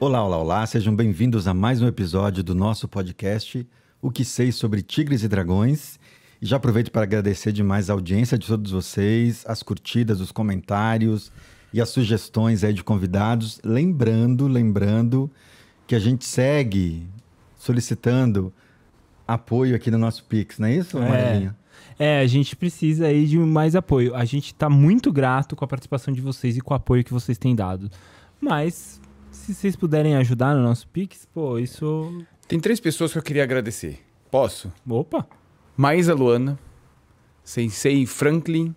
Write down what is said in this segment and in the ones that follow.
Olá, olá, olá, sejam bem-vindos a mais um episódio do nosso podcast O que sei sobre tigres e dragões. E já aproveito para agradecer demais a audiência de todos vocês, as curtidas, os comentários e as sugestões aí de convidados. Lembrando, lembrando que a gente segue solicitando apoio aqui no nosso Pix, não é isso, É. Marilinha? É, a gente precisa aí de mais apoio. A gente tá muito grato com a participação de vocês e com o apoio que vocês têm dado. Mas, se vocês puderem ajudar no nosso Pix, pô, isso. Tem três pessoas que eu queria agradecer. Posso? Opa! Maísa Luana, Sensei Franklin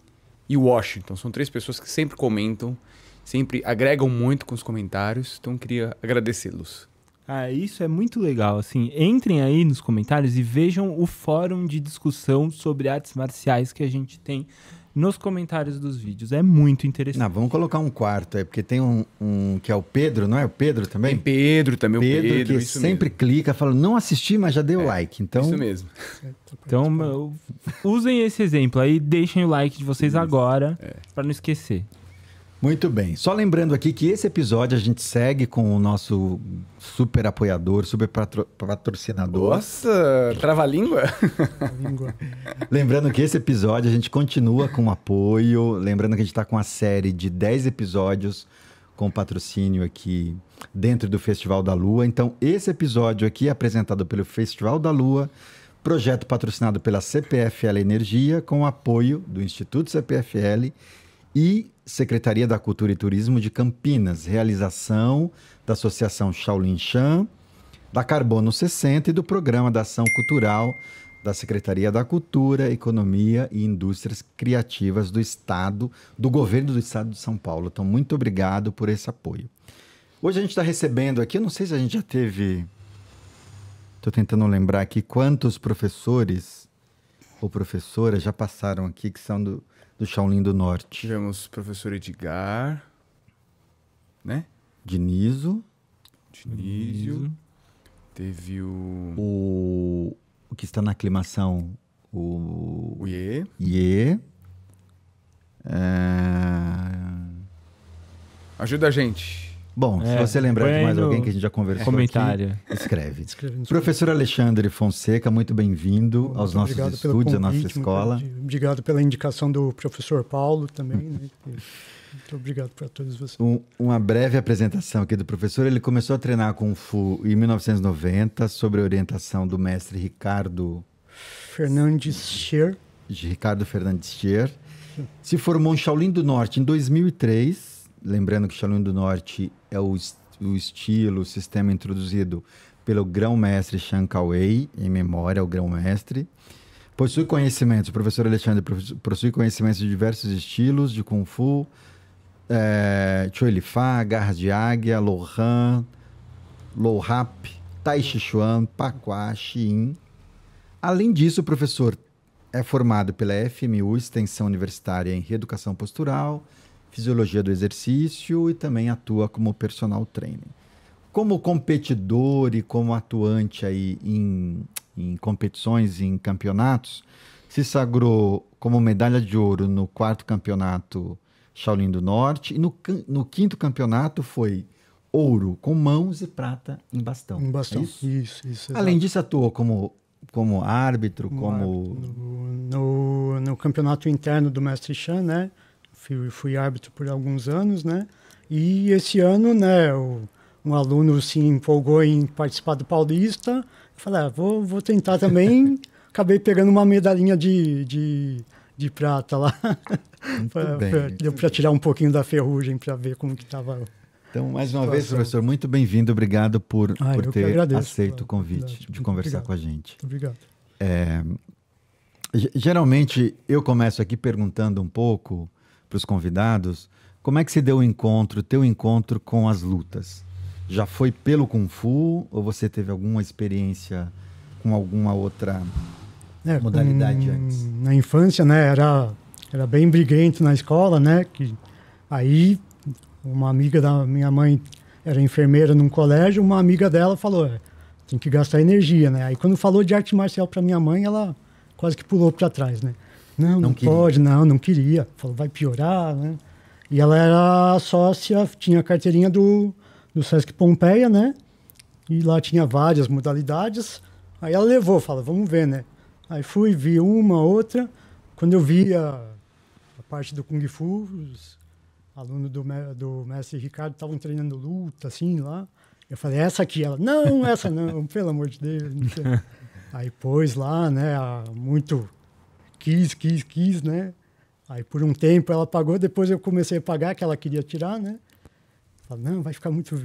e Washington. São três pessoas que sempre comentam, sempre agregam muito com os comentários. Então eu queria agradecê-los. Ah, isso é muito legal, assim. Entrem aí nos comentários e vejam o fórum de discussão sobre artes marciais que a gente tem nos comentários dos vídeos. É muito interessante. Não, vamos colocar um quarto aí, porque tem um, um que é o Pedro, não é? O Pedro também? Tem Pedro também, Pedro, o Pedro. que isso sempre clica, fala, não assisti, mas já deu like. Então, mesmo. Isso mesmo. Então, usem esse exemplo aí, deixem o like de vocês agora, pra não esquecer. Muito bem. Só lembrando aqui que esse episódio a gente segue com o nosso super apoiador, super patro- patrocinador. Nossa, trava-língua? língua. Lembrando que esse episódio a gente continua com apoio. Lembrando que a gente está com a série de 10 episódios com patrocínio aqui dentro do Festival da Lua. Então, esse episódio aqui é apresentado pelo Festival da Lua, projeto patrocinado pela CPFL Energia, com apoio do Instituto CPFL e Secretaria da Cultura e Turismo de Campinas, realização da Associação Shaolin Chan, da Carbono 60 e do Programa da Ação Cultural da Secretaria da Cultura, Economia e Indústrias Criativas do Estado, do Governo do Estado de São Paulo. Então, muito obrigado por esse apoio. Hoje a gente está recebendo aqui, eu não sei se a gente já teve. Estou tentando lembrar aqui quantos professores ou professoras já passaram aqui que são do, do Shaolin do Norte. Tivemos o professor Edgar, né? Dinizo, Dinísio. Teve o... o, o que está na aclimação, o o Iê. Iê. É, Ajuda a gente. Bom, É, se você lembrar de mais alguém que a gente já conversou Comentário. aqui, escreve. Escreve Professor Alexandre Fonseca, muito bem-vindo Muito aos nossos estúdios, à nossa convite, escola. obri- Obrigado pela indicação do professor Paulo também. Né? Muito obrigado para todos vocês. Um- uma breve apresentação aqui do professor. Ele começou a treinar Kung Fu em 1990, sob a orientação do mestre Ricardo, Fernandes Scher, de Ricardo Fernandes Scher. Se formou em Shaolin do Norte em 2003. Lembrando que Shaolin do Norte é o, o estilo, o sistema introduzido pelo grão-mestre Shan Kawei, em memória ao grão-mestre. Possui conhecimentos, o professor Alexandre possui conhecimentos de diversos estilos de Kung Fu, é, Choi Li Fa, Garras de Águia, Lohan, Low Rap, Tai Chi Chuan, Pakua, Xiin. Além disso, o professor é formado pela FMU, Extensão Universitária em Reeducação Postural, Fisiologia do Exercício e também atua como personal trainer. Como competidor e como atuante aí em, em competições, em campeonatos, se sagrou como medalha de ouro no quarto campeonato Shaolin do Norte e no, no quinto campeonato foi ouro com mãos e prata em bastão. um bastão. É isso, isso? isso. Além disso, atuou como, como árbitro, Como como. No, no, no campeonato interno do Mestre Chan, né? Fui, fui árbitro por alguns anos, né? E esse ano, né, o, um aluno se empolgou em participar do Paulista. Eu falei, ah, vou, vou tentar também. Acabei pegando uma medalhinha de, de, de prata lá. Pra- bem. pra- deu para tirar um pouquinho da ferrugem para ver como que estava. Então, mais uma vez, professor, muito bem-vindo. Obrigado por, Ah, por ter agradeço aceito pela o convite oportunidade. de conversar obrigado. com a gente. Obrigado. Ge- Geralmente, eu começo aqui perguntando um pouco para os convidados como é que se deu o encontro, teu encontro com as lutas. Já foi pelo Kung Fu ou você teve alguma experiência com alguma outra É, modalidade com- antes? Na infância, né, era, era bem briguento na escola, né, que aí uma amiga da minha mãe era enfermeira num colégio, uma amiga dela falou, "É, tem que gastar energia, né, aí quando falou de arte marcial para minha mãe, ela quase que pulou para trás, né, não, Não não, pode, não, não queria, falou, vai piorar, né, e ela era sócia, tinha a carteirinha do, do Sesc Pompeia, né? E lá tinha várias modalidades. Aí ela levou, fala, vamos ver, né? Aí fui, vi uma, outra. Quando eu vi a, a parte do Kung Fu, os alunos do, do mestre Ricardo estavam treinando luta, assim, lá. Eu falei, essa aqui. Ela, não, essa não, pelo amor de Deus. Aí pôs lá, né, muito quis, quis, quis, né? Aí por um tempo ela pagou, depois eu comecei a pagar, que ela queria tirar, né? Falei, não, vai ficar muito...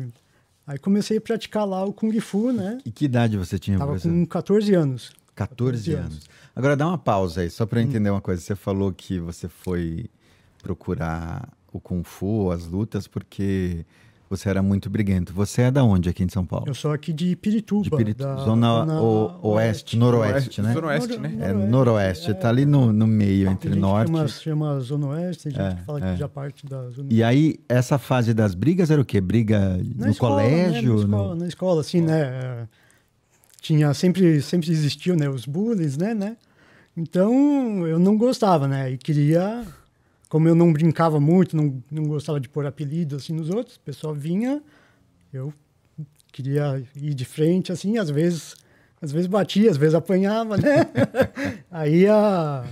Aí comecei a praticar lá o Kung Fu, né? E que idade você tinha, Tava professor? com 14 anos. 14 14 anos. Agora dá uma pausa aí, só para Hum. eu entender uma coisa. Você falou que você foi procurar o Kung Fu, as lutas, porque você era muito briguento. Você é da onde aqui em São Paulo? Eu sou aqui de Pirituba. De Pirituba, da zona, o- oeste, noroeste, né? Zona Oeste, né? É, noroeste, tá ali no, no meio, entre Tem gente norte. que chama, chama Zona Oeste, tem gente É, que fala é. que já parte da Zona E aí, essa fase das brigas era o quê? Briga Na no escola, né? colégio? Na escola, no- na escola, assim, né? é, Tinha, sempre, sempre existiu, né? Os bullies, né, né? Então, eu não gostava, né? E queria... Como eu não brincava muito, não, não gostava de pôr apelido, assim, nos outros, o pessoal vinha, eu queria ir de frente, assim, às vezes... Às vezes batia, às vezes apanhava, né? Aí, a,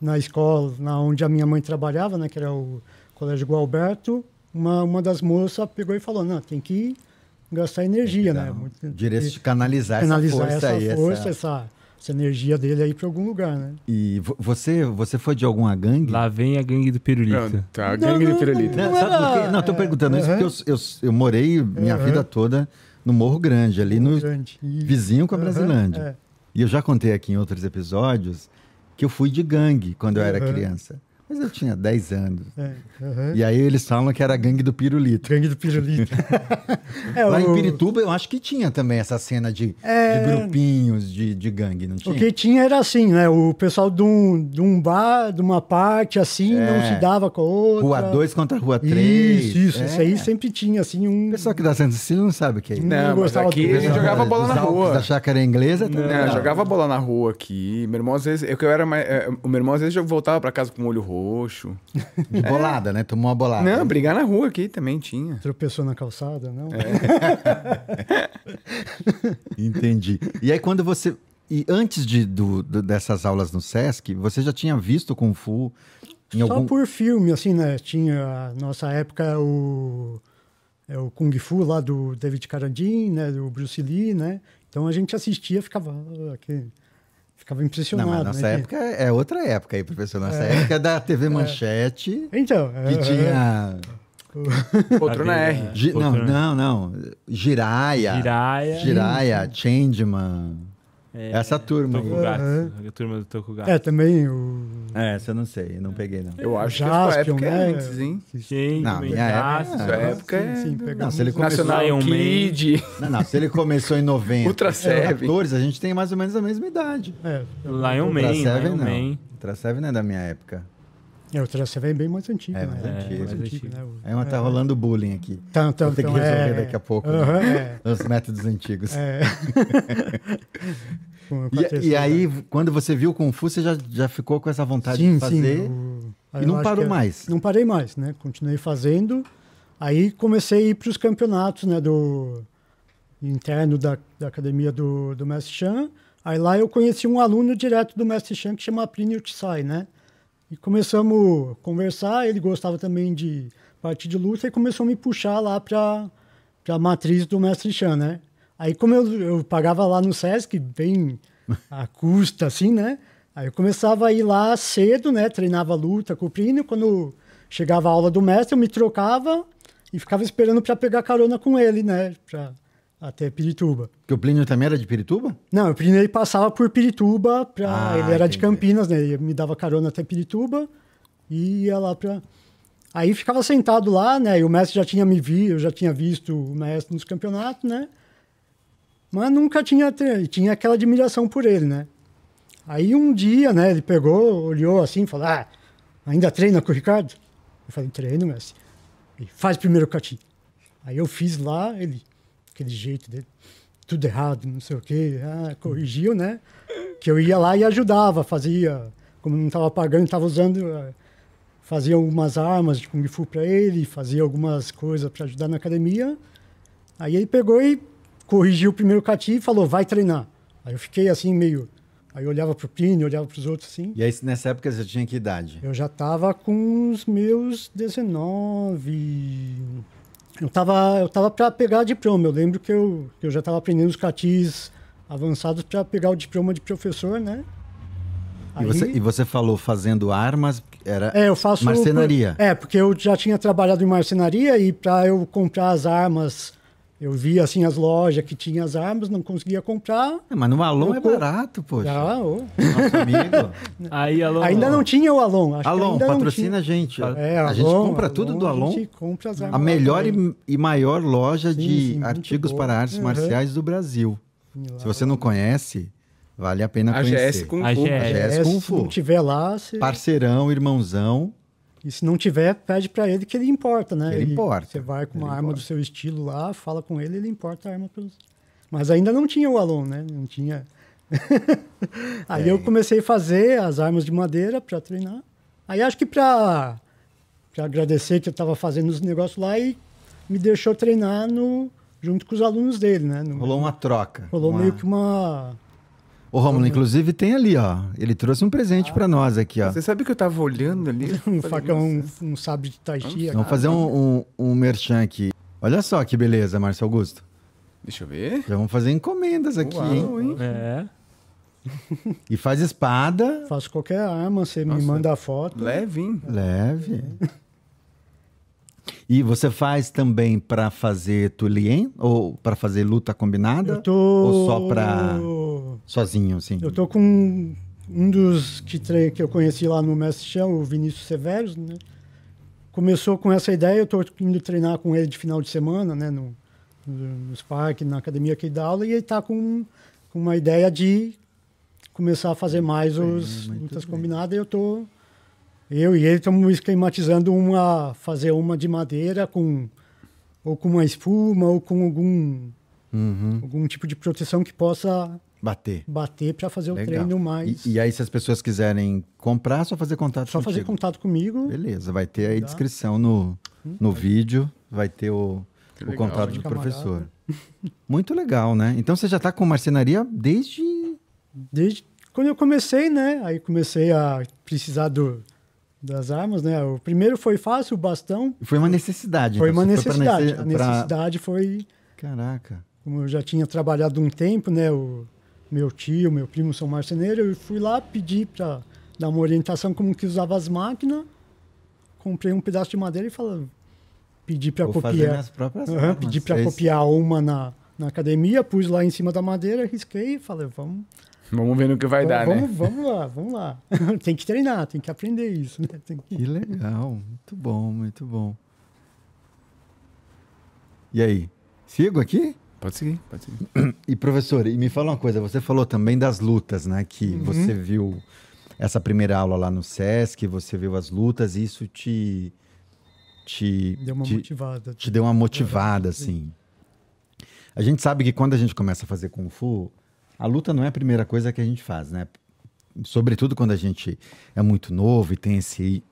na escola, na onde a minha mãe trabalhava, né? Que era o Colégio Gualberto, uma, uma das moças pegou e falou, não, tem que gastar energia, né? Não, Muito- Direct, canalizar, canalizar essa força essa aí. força, essa- essa, essa energia dele aí para algum lugar, né? E vo- você, você foi de alguma gangue? Lá vem a gangue do pirulito. Pronto, tá. Não, Gangue não, de pirulito. Não, Não sabe por era- quê? Não, tô perguntando isso Aham. porque eu, eu, eu morei minha Aham. vida toda no Morro Grande, ali no Grande. Vizinho com a Brasilândia. é. E eu já contei aqui em outros episódios que eu fui de gangue quando eu era criança. Mas eu tinha 10 anos. É, aham. E aí eles falam que era a gangue do pirulito. Gangue do pirulito. é, Lá em o- Pirituba eu acho que tinha também essa cena de, É. de grupinhos de, de gangue, não tinha? O que tinha era assim, né? O pessoal de um, de um bar, de uma parte, assim, É. não se dava com a outra. Rua 2 contra Rua 3. Isso, isso. Isso aí sempre tinha, assim, um... O pessoal que dá Santa Cecília não sabe o que é isso. Não Não, mas gostava aqui do- a gente jogava bola na rua. Da chácara inglesa Não, também. jogava bola na rua aqui. Meu irmão, às vezes. Eu, que eu era mais, é, o meu irmão, às vezes, já voltava pra casa com o olho roxo. De bolada, né? Tomou uma bolada. Não, brigar na rua aqui também tinha. Tropeçou na calçada, não? Entendi. E aí quando você... E antes de, do, do- dessas aulas no Sesc, você já tinha visto Kung Fu em Só algum... por filme, assim, né? Tinha, a nossa época, o, é o Kung Fu lá do David Carradine, né? Do Bruce Lee, né? Então a gente assistia, ficava, ah, ficava Não, impressionado. mas nossa né? época é outra época aí, professor. Nossa época é da TV Manchete, Então, que é, tinha... Outro na R. Gi- Não, não, não. Jiraya. Jiraya. Jiraya, Changeman. É, Essa turma. Tokugatsu. A turma do Tokugatsu. é, também o É, essa eu não sei, não peguei não. Eu acho que a sua Jaspion, época é né? antes, hein? Gente, Não, minha época- Sua época é. sim, sim. Não, se ele começou... Man. Kid. Não, não, se ele começou em 90, Ultra Seven. 14, a gente tem mais ou menos a mesma idade. É, Lion Ultra Man, Seven Lion não. Man. Ultra Seven não é da minha época. É, o Traceva é bem mais antigo, É, né? mais antigo. mais mais antigo, antigo. né? O- Aí uma tá rolando bullying aqui. Então, então, Vou ter que então, resolver é, daqui a pouco. né? Aham, é. Os métodos antigos. É. E, e terceira. aí, quando você viu o Kung Fu, você já, já ficou com essa vontade sim, de fazer? Sim, o- E não parou que- mais? Não parei mais, né? Continuei fazendo. Aí comecei a ir para os campeonatos, né? Do interno da, da academia do, do Mestre Chan. Aí lá eu conheci um aluno direto do Mestre Chan que chama Plínio Tsai, né? E começamos a conversar. Ele gostava também de parte de luta e começou a me puxar lá para a matriz do Mestre Chan, né? Aí como eu, eu pagava lá no Sesc, bem a custa, assim, né? Aí eu começava a ir lá cedo, né? Treinava luta com o Plínio. Quando chegava a aula do mestre, eu me trocava e ficava esperando para pegar carona com ele, né? Pra, até Pirituba. Porque o Plínio também era de Pirituba? Não, o Plínio ele passava por Pirituba, pra, Ah, ele era de entendi. Campinas, né? Ele me dava carona até Pirituba e ia lá para. Aí ficava sentado lá, né? E o mestre já tinha me visto, eu já tinha visto o mestre nos campeonatos, né? Mas nunca tinha, tinha aquela admiração por ele, né? Aí um dia, né, ele pegou, olhou assim e falou: Ah, ainda treina com o Ricardo? Eu falei: Treino, mestre. Ele, faz primeiro o cati. Aí eu fiz lá, ele, aquele jeito dele, tudo errado, não sei o quê, ah, corrigiu, né? Que eu ia lá e ajudava, fazia, como não estava pagando, estava usando, eh, fazia algumas armas de Kung Fu para ele, fazia algumas coisas para ajudar na academia. Aí ele pegou e corrigiu o primeiro cati e falou, vai treinar. Aí eu fiquei assim, meio. Aí eu olhava pro Plínio, olhava pros outros assim. E aí, nessa época, você tinha que idade? Eu já tava com os meus 19. Eu tava, eu tava para pegar diploma. Eu lembro que eu, que eu já tava aprendendo os catis avançados para pegar o diploma de professor, né? E, você, e você falou fazendo armas, era É, eu faço. marcenaria. É, porque eu já tinha trabalhado em marcenaria e para eu comprar as armas, eu via assim as lojas que tinha as armas, não conseguia comprar. É, mas no Alon Eu é co- barato, poxa. Já, ô. Nosso amigo. Aí, alô. Ainda não tinha o Alon. Acho que Alon, patrocina a gente. É, a gente Alon, compra tudo do A Alon. gente compra as A armas lá melhor e, e maior loja Sim, de sim, artigos para artes Uhum. marciais do Brasil. Lá. Se você não conhece, vale a pena A conhecer. GS com A Fu. GS. GS É, Kung se não Fu. tiver lá, você... Parceirão, irmãozão. E se não tiver, pede pra ele que ele importa, né? Ele importa. Você vai com uma Ele arma importa. do seu estilo lá, fala com ele, ele importa a arma pelos... Mas ainda não tinha o Alon, né? Não tinha... Aí É. eu comecei a fazer as armas de madeira pra treinar. Aí acho que pra agradecer que eu tava fazendo os negócios lá e me deixou treinar no, junto com os alunos dele, né? No- Rolou uma troca. rolou uma... meio que uma... Ô, Romulo, inclusive tem ali, ó. Ele trouxe um presente pra nós aqui, ó. Você sabe que eu tava olhando ali? Um facão, nossa, um sabre de tai chi. Vamos fazer um, um, um merchan aqui. Olha só que beleza, Márcio Augusto. Deixa eu ver. Já vamos fazer encomendas aqui, Uau, hein? É. E faz espada Faço qualquer arma, você Nossa. me manda a foto. Leve, hein? leve. E você faz também pra fazer tulien ou pra fazer luta combinada? Eu tô. Ou só pra sozinho, assim? Eu tô com um dos que, tre... que eu conheci lá no Mestre Chão, o Vinícius Severos, né? Começou com essa ideia, eu tô indo treinar com ele de final de semana, né? No, no, nos parques, na academia que ele dá aula, e ele tá com, com uma ideia de começar a fazer mais os muito lutas bem. combinadas. E eu tô. Eu e ele estamos esquematizando uma. fazer uma de madeira com. ou com uma espuma, ou com algum, Uhum. algum tipo de proteção que possa Bater. bater para fazer o Legal. treino mais. E, e aí, se as pessoas quiserem comprar, só fazer contato só fazer contigo. contato comigo. Beleza, vai ter aí Dá. descrição no, no vídeo, vai ter o, Que o legal, contato do Camarada. professor. Muito legal, né? Então você já está com marcenaria desde. Desde quando eu comecei, né? Aí comecei a precisar do, das armas, né? O primeiro foi fácil, o bastão. Foi uma necessidade. Foi então, uma pra necessidade. nece- A necessidade foi, Caraca. como eu já tinha trabalhado um tempo, né? O meu tio, meu primo são marceneiros, eu fui lá pedir para dar uma orientação como que usava as máquinas. Comprei um pedaço de madeira e falei, pedi para copiar. armas. pedi para Fez- copiar uma na, na academia, pus lá em cima da madeira, risquei e falei, vamos, Vamos ver no que vai dar, vamos, né? vamos lá, vamos lá. tem que treinar, tem que aprender isso, né? Tem que- Que legal. Muito bom, muito bom. E aí? Sigo aqui? Pode seguir, pode seguir. E professor, e me fala uma coisa, você falou também das lutas, né? Que Uhum. você viu essa primeira aula lá no SESC, você viu as lutas, e isso te te Deu uma te, motivada. te deu uma motivada assim. A gente sabe que quando a gente começa a fazer kung fu, a luta não é a primeira coisa que a gente faz, né? Sobretudo quando a gente é muito novo e tem esse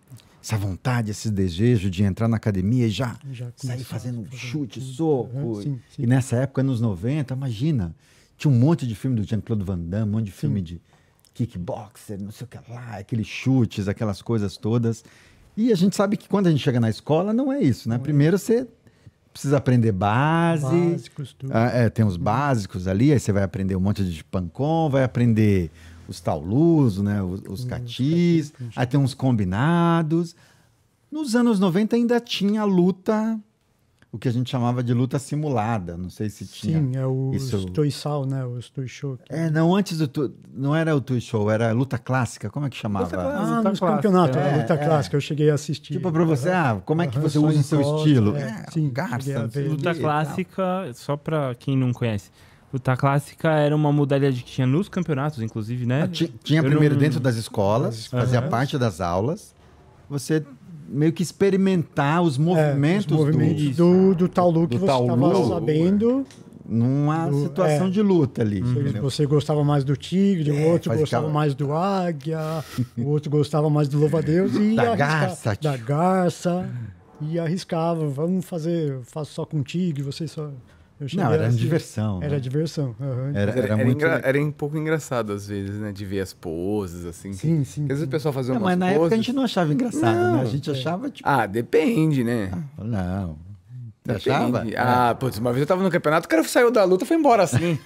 essa vontade, esse desejo de entrar na academia e já Já sair fazendo chute, soco. Aham, sim, sim. E nessa época, nos 90, imagina, tinha um monte de filme do Jean-Claude Van Damme, um monte de filme de kickboxer, não sei o que lá, aqueles chutes, aquelas coisas todas. E a gente sabe que quando a gente chega na escola, não é isso, né? Primeiro você precisa aprender base. Básicos, tudo. Ah, é, tem os básicos ali, aí você vai aprender um monte de pancom, vai aprender os taulusos, né? Os, os catis, aí tem uns combinados. Nos anos 90 ainda tinha luta, o que a gente chamava de luta simulada. Não sei se tinha. Sim, é os isso- Toisal, né? Os Toisho. É, não, antes do. tu- Não era o Tui Show, era luta clássica. Como é que chamava? Luta clássica. Ah, luta nos clássica. campeonatos, É, a luta é. clássica, eu cheguei a assistir. Tipo, pra você, ah, como é que você usa o seu encosta, estilo? é, É, sim, garça, a o Luta clássica, só pra quem não conhece. Luta clássica era uma modalidade que tinha nos campeonatos, inclusive, né? Ah, ti- Tinha Eu primeiro não- dentro das escolas, fazia Aham. parte das aulas. Você meio que experimentar os É, movimentos, os movimentos do- do, do, que do você estava sabendo. do, numa do- situação é. de luta ali. Você gostava mais do tigre, o outro gostava mais do águia, o outro gostava mais do louva-a-Deus e Da arrisca- garça, da garça e arriscava, vamos fazer, eu faço só com tigre, você só Não, era a assistir. diversão. né? Era diversão. aham. Era, Era, era muito era um pouco engraçado às vezes, né? De ver as poses, assim. Sim, sim. Às vezes o pessoal fazia Não, umas mas na poses... época a gente não achava engraçado, né? A Não, gente é. achava, tipo, Ah, depende, né? não. Você Depende. achava? É. Ah, putz, uma vez eu tava no campeonato, o cara saiu da luta e foi embora assim.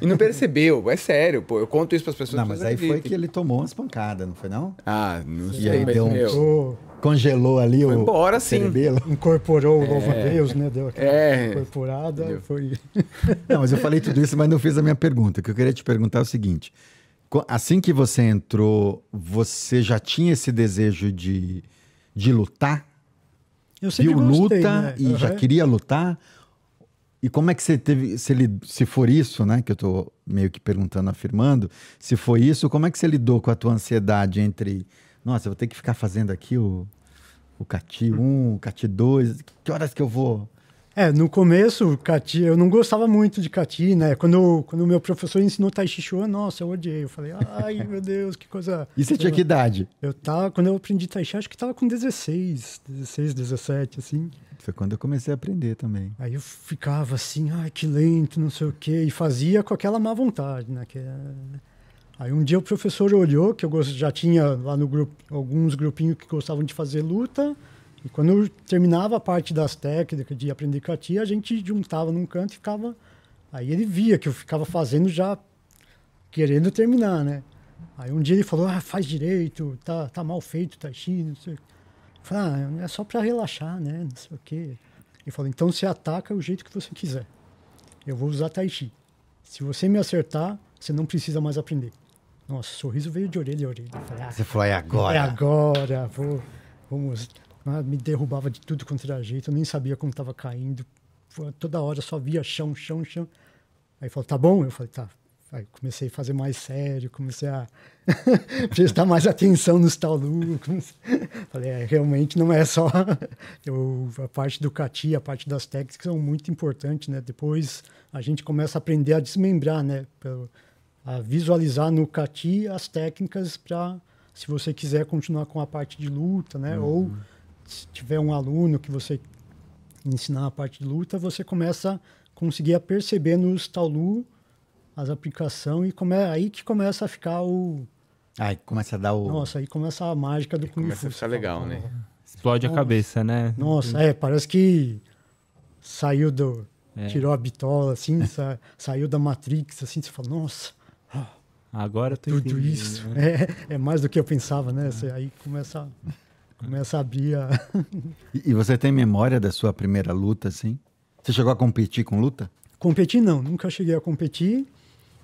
E não percebeu. É sério, pô. Eu conto isso pras pessoas. Não, as mas aí foi que ele tomou umas pancadas, não foi não? Ah, não E sei, aí mas, deu um- Congelou ali Foi o embora, sim. cerebelo. incorporou o louvo a Deus, né? Deu aquela É. incorporada. Entendeu? Foi. Não, mas eu falei tudo isso, mas não fiz a minha pergunta. O que eu queria te perguntar é o seguinte: assim que você entrou, você já tinha esse desejo de, de lutar? Eu sempre Viu gostei, luta né? e já Aham. queria lutar? E como é que você teve, se, li- se for isso, né, que eu tô meio que perguntando, afirmando, se foi isso, como é que você lidou com a tua ansiedade entre, nossa, eu vou ter que ficar fazendo aqui o, o CATI 1, o CATI 2, que horas que eu vou? É, no começo, Cati, eu não gostava muito de Cati, né? Quando quando meu professor ensinou Tai Chi Chuan, nossa, eu odiei. Eu falei, ai, meu Deus, que coisa. E você tinha que idade? Eu tava, quando eu aprendi Tai Chi, acho que tava com 16, 16, 17, assim. Foi quando eu comecei a aprender também. Aí eu ficava assim, ai, que lento, não sei o quê, e fazia com aquela má vontade, né? Que é- Aí um dia o professor olhou, que eu já tinha lá no grupo alguns grupinhos que gostavam de fazer luta, e quando eu terminava a parte das técnicas de aprender Kati, a gente juntava num canto e ficava. Aí ele via que eu ficava fazendo já querendo terminar, né? Aí um dia ele falou, ah, faz direito, tá, tá mal feito, Tai Chi, não sei o quê. Eu falei, ah, é só para relaxar, né? Não sei o quê. Ele falou, então você ataca o jeito que você quiser. Eu vou usar Tai Chi. Se você me acertar, você não precisa mais aprender. Nossa, o sorriso veio de orelha a orelha. Falei, ah, Você falou, é agora. é agora, vou, vamos. Ah, me derrubava de tudo quanto era jeito, eu nem sabia como estava caindo. Toda hora só via chão, chão, chão. Aí falou, tá bom? Eu falei, tá. Aí comecei a fazer mais sério, comecei a prestar mais atenção nos talu. comecei- Falei, é, realmente não é só eu, a parte do cati, a parte das técnicas são muito importantes, né? Depois a gente começa a aprender a desmembrar, né? A visualizar no cati as técnicas para, se você quiser continuar com a parte de luta, né? Ou se tiver um aluno que você ensinar a parte de luta, você começa a conseguir a perceber nos taulu as aplicações e come, aí que começa a ficar o Aí começa a dar o. nossa aí começa a mágica do Kung começa a ficar legal, né? Explode a Nossa. cabeça, né? Nossa, é, parece que saiu do É. tirou a bitola assim, sa- saiu da Matrix assim, você fala, nossa, Agora eu tô tudo isso. né? É, é mais do que eu pensava, né? Você, aí começa começa a abrir a E e você tem memória da sua primeira luta, assim? Você chegou a competir com luta? Competir não, nunca cheguei a competir.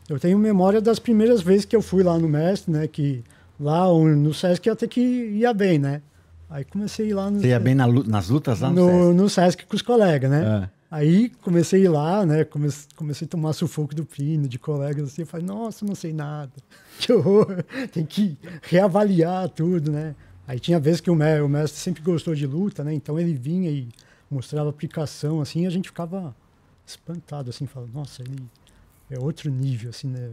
Eu tenho memória das primeiras vezes que eu fui lá no mestre, né? Que lá no Sesc até que ia bem, né? Aí comecei lá no, Você ia bem na nas lutas lá no, no, Sesc? no Sesc com os colegas, né? Ah. Aí comecei lá, né? Comecei, comecei a tomar sufoco do pino, de colegas assim. Eu falei, nossa, não sei nada. Que horror. Tem que reavaliar tudo, né? Aí tinha vezes que o mestre, o mestre sempre gostou de luta, né? Então ele vinha e mostrava aplicação, assim, e a gente ficava espantado, assim, falando, nossa, ele é outro nível, assim, né?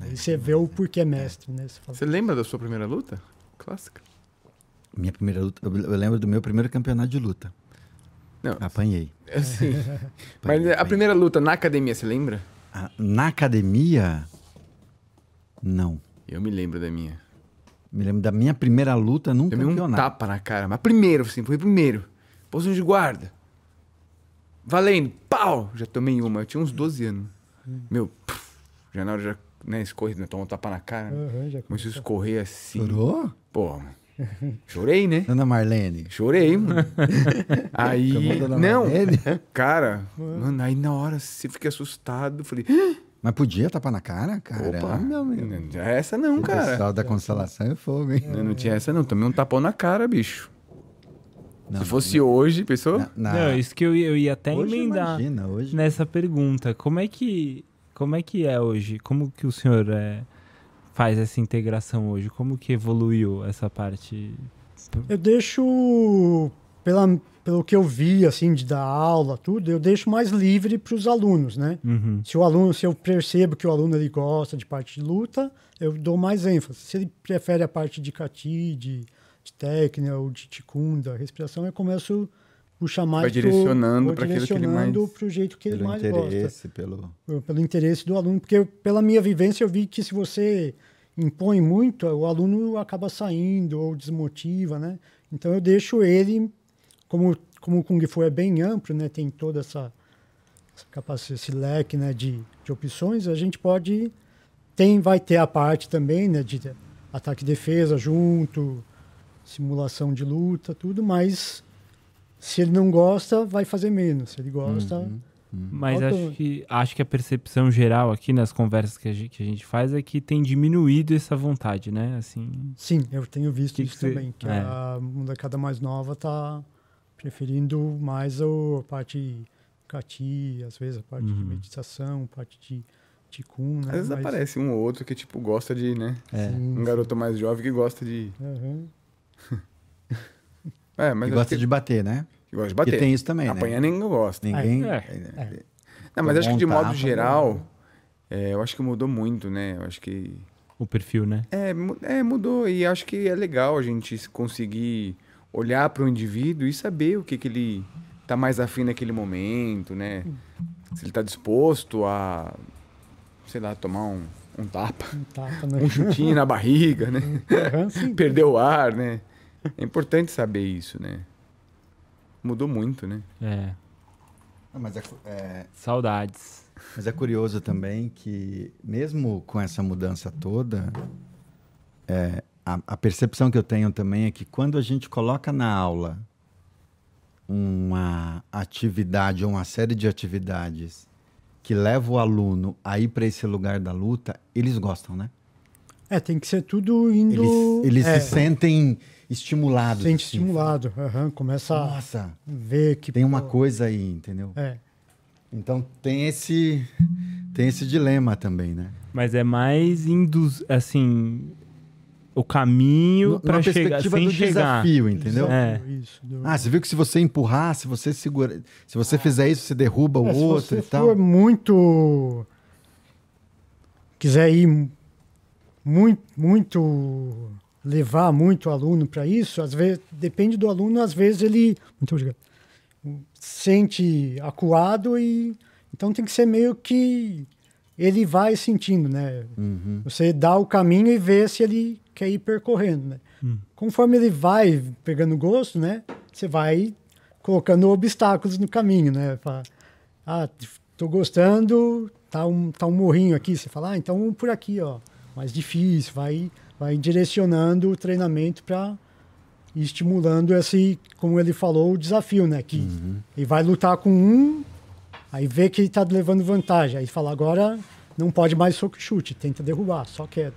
Aí você vê o porquê mestre, né? Você fala, Você lembra da sua primeira luta? Clássica. Minha primeira luta. Eu lembro do meu primeiro campeonato de luta. Não, Apanhei. assim. Mas Apanhei, a apanhei. primeira luta na academia, você lembra? Ah, Na academia, não. Eu me lembro da minha. Me lembro da minha primeira luta num Eu me um campeonato. tapa na cara. Mas primeiro, assim, foi primeiro. Posição de guarda. Valendo. Pau! Já tomei uma. Eu tinha uns 12 anos. Meu, puf, já na hora já, né, escorre, né, toma um tapa na cara. "Aham, Começou já a começou." escorrer assim. Chorou? Pô, chorei, né? Dona Marlene. Chorei, mano. Aí, a não, Marlene? cara, mano, aí na hora você fica assustado. Falei, Mas podia tapar na cara? opa, Caramba, meu. não tinha essa não, O cara. pessoal da constelação é fogo, hein? Não, não tinha essa não, tomei um tapão na cara, bicho. Não, Se fosse hoje, pensou? Na, na- Não, isso que eu, ia- eu ia até hoje emendar imagina, hoje. nessa pergunta. Como é que como é que é hoje? Como que o senhor é, faz essa integração hoje? Como que evoluiu essa parte? Eu deixo, pela, pelo que eu vi, assim, de dar aula, tudo, eu deixo mais livre para os alunos, né? Uhum. Se o aluno, se eu percebo que o aluno ele gosta de parte de luta, eu dou mais ênfase. Se ele prefere a parte de cati, de, de técnica ou de ticunda, respiração, eu começo puxa mais Vai direcionando pra aquilo que ele mais- pro jeito que ele Pelo mais gosta. pelo... Pelo interesse do aluno, porque pela minha vivência eu vi que se você impõe muito, o aluno acaba saindo ou desmotiva, né? Então eu deixo ele, como, como o Kung Fu é bem amplo, né? Tem toda essa, essa capacidade, esse leque né? de, de opções, a gente pode, tem, vai ter a parte também, né? De ataque e defesa junto, simulação de luta, tudo, mas se ele não gosta, vai fazer menos. Se ele gosta, Uhum. Mas Falta- acho que, acho que a percepção geral aqui nas conversas que a gente, que a gente faz é que tem diminuído essa vontade, né? Assim, Sim, eu tenho visto Que que isso você- também, que é. a molecada mais nova tá preferindo mais a parte cati, às vezes a parte de Uhum. meditação, parte de ticum, né? Às vezes Mas- aparece um ou outro que, tipo, gosta de, né? é. Sim, Um garoto mais jovem que gosta de. Aham. É, mas E acho gosta que- de bater, né? que gosta de Porque bater. tem isso também, né? Apanhar ninguém gosta. Ninguém... É. é. Não, mas acho que de modo tá geral, é, eu acho que mudou muito, né? Eu acho que. O perfil, né? É, é, mudou. E acho que é legal a gente se conseguir olhar para o indivíduo e saber o que, que ele tá mais afim naquele momento, né? Se ele tá disposto a, sei lá, tomar um, um tapa, Um tapa, né? um chutinho na barriga, né? Sim. Perder o ar, né? É importante saber isso, né? Mudou muito, né? É. Não, Mas é, é, Saudades. Mas é curioso também que, mesmo com essa mudança toda, é, a, a percepção que eu tenho também é que quando a gente coloca na aula uma atividade ou uma série de atividades que leva o aluno a ir para esse lugar da luta, eles gostam, né? É, tem que ser tudo indo... Eles, eles é, se sentem estimulados. sente assim. estimulado. Aham, começa a Nossa, ver que... tem uma pô, coisa aí, entendeu? É, Então tem esse, tem esse dilema também, né? Mas é mais induz, assim, o caminho para chegar perspectiva sem do chegar. desafio, entendeu? É. Isso, Ah, você viu que se você empurrar, se você segura, se você fizer isso, você derruba o É, se outro você e tal. for muito quiser ir muito muito levar muito o aluno para isso às vezes depende do aluno às vezes ele muito obrigado sente acuado e então tem que ser meio que ele vai sentindo né Uhum. você dá o caminho e vê se ele quer ir percorrendo, né? Conforme ele vai pegando gosto, né? Você vai colocando obstáculos no caminho, né? Fala, ah, tô gostando, tá um, tá um morrinho aqui. Você fala, ah, então por aqui, ó. Mais difícil, vai, vai direcionando o treinamento para estimulando esse, como ele falou, o desafio, né? Que ele vai lutar com um, aí vê que ele tá levando vantagem. Aí fala, agora não pode mais soco e chute, tenta derrubar, só queda.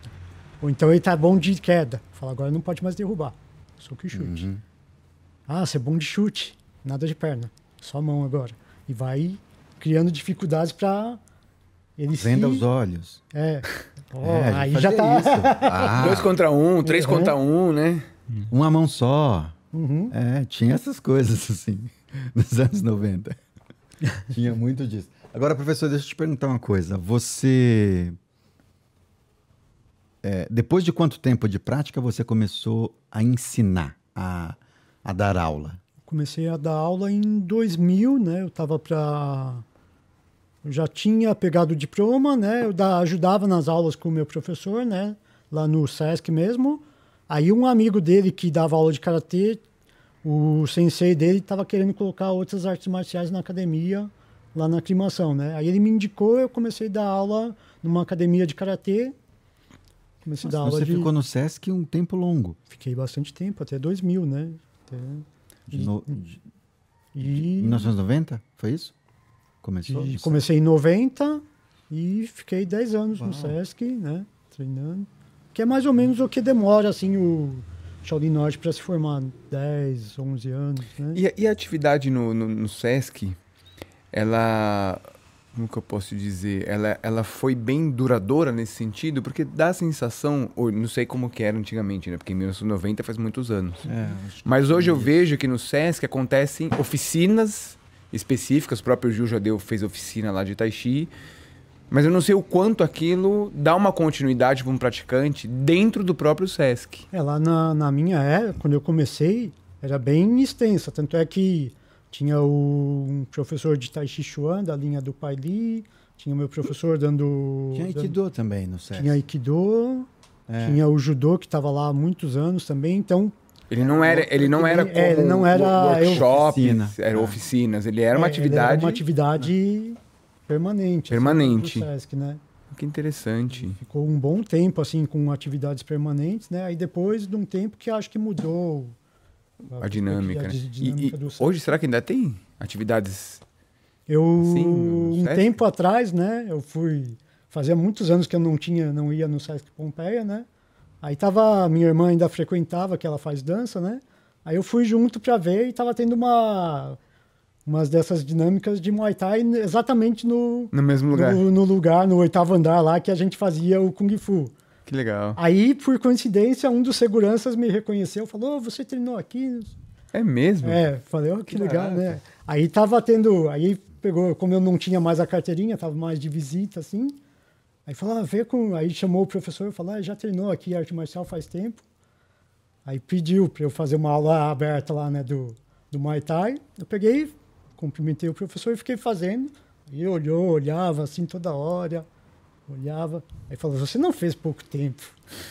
Ou então ele tá bom de queda. Fala, agora não pode mais derrubar. Soco e chute. Uhum. Ah, você é bom de chute, nada de perna. Só mão agora. E vai criando dificuldades para ele Venda se... os olhos. É. Ó, É, aí já tá. isso. Ah, Dois contra um, três Uhum. contra um, né? uma mão só. Uhum. É, tinha essas coisas assim, nos anos 90. Tinha muito disso. Agora, professor, deixa eu te perguntar uma coisa. Você. é, depois de quanto tempo de prática você começou a ensinar, a, a dar aula? Comecei a dar aula em 2000, né? Eu tava para já tinha pegado o diploma, né? Eu da- ajudava nas aulas com o meu professor, né? Lá no SESC mesmo. Aí um amigo dele que dava aula de karatê, o sensei dele estava querendo colocar outras artes marciais na academia, lá na aclimação, né? Aí ele me indicou, eu comecei a dar aula numa academia de karatê. Comecei a dar Nossa, aula você de... ficou no SESC um tempo longo. Fiquei bastante tempo, até 2000, né? Até... De no- de- E... 1990? Foi isso? Começou? E comecei em 90 e fiquei 10 anos Uau. no SESC, né? Treinando. Que é mais ou menos o que demora, assim, o Shaolin Norte para se formar. 10, 11 anos, né? E, a- e a atividade no, no, no Sesc, ela. Como que eu posso dizer? Ela, ela foi bem duradoura nesse sentido, porque dá a sensação, ou não sei como que era antigamente, né? Porque em 1990 faz muitos anos. É, Mas hoje eu isso. vejo que no Sesc acontecem oficinas específicas, o próprio Gil Jadeu fez oficina lá de Tai Chi, mas eu não sei o quanto aquilo dá uma continuidade para um praticante dentro do próprio Sesc. É, lá na, na minha era, quando eu comecei, era bem extensa. Tanto é que Tinha o, um professor de Tai Chi Chuan, da linha do Pai Li. Tinha o meu professor dando... Tinha dando- Aikido também no SESC. Tinha Aikido. É. Tinha o Judô, que estava lá há muitos anos também. Então, Ele não era, ele não era Ele- como é, ele não era workshops, Oficina. era oficinas. Ele era uma é, ele atividade. uma atividade permanente. assim, Permanente. do Sesc, né? Que interessante. Ficou um bom tempo assim com atividades permanentes, né? Aí depois de um tempo que acho que mudou A dinâmica, a né? di- E- dinâmica e Sesc. hoje será que ainda tem atividades? Eu Sim, no um Sesc? tempo atrás, né? Eu fui fazia muitos anos que eu não tinha, não ia no Sesc Pompeia, né? Aí tava minha irmã ainda frequentava, que ela faz dança, né? Aí eu fui junto para ver e tava tendo uma umas dessas dinâmicas de Muay Thai exatamente no No mesmo lugar. no, no lugar, no oitavo andar lá que a gente fazia o Kung Fu. Que legal. Aí, por coincidência, um dos seguranças me reconheceu, falou: "Ô, você treinou aqui? É mesmo? É, falei, ó, que Que legal, né? Aí tava tendo, aí pegou, como eu não tinha mais a carteirinha, tava mais de visita, assim. Aí falou, ah, vê com. Aí chamou o professor e falou, ah, já treinou aqui arte marcial faz tempo. Aí pediu para eu fazer uma aula aberta lá, né, do, do Muay Thai. Eu peguei, cumprimentei o professor e fiquei fazendo. E olhou, olhava assim toda hora, olhava. Aí falou, você não fez pouco tempo.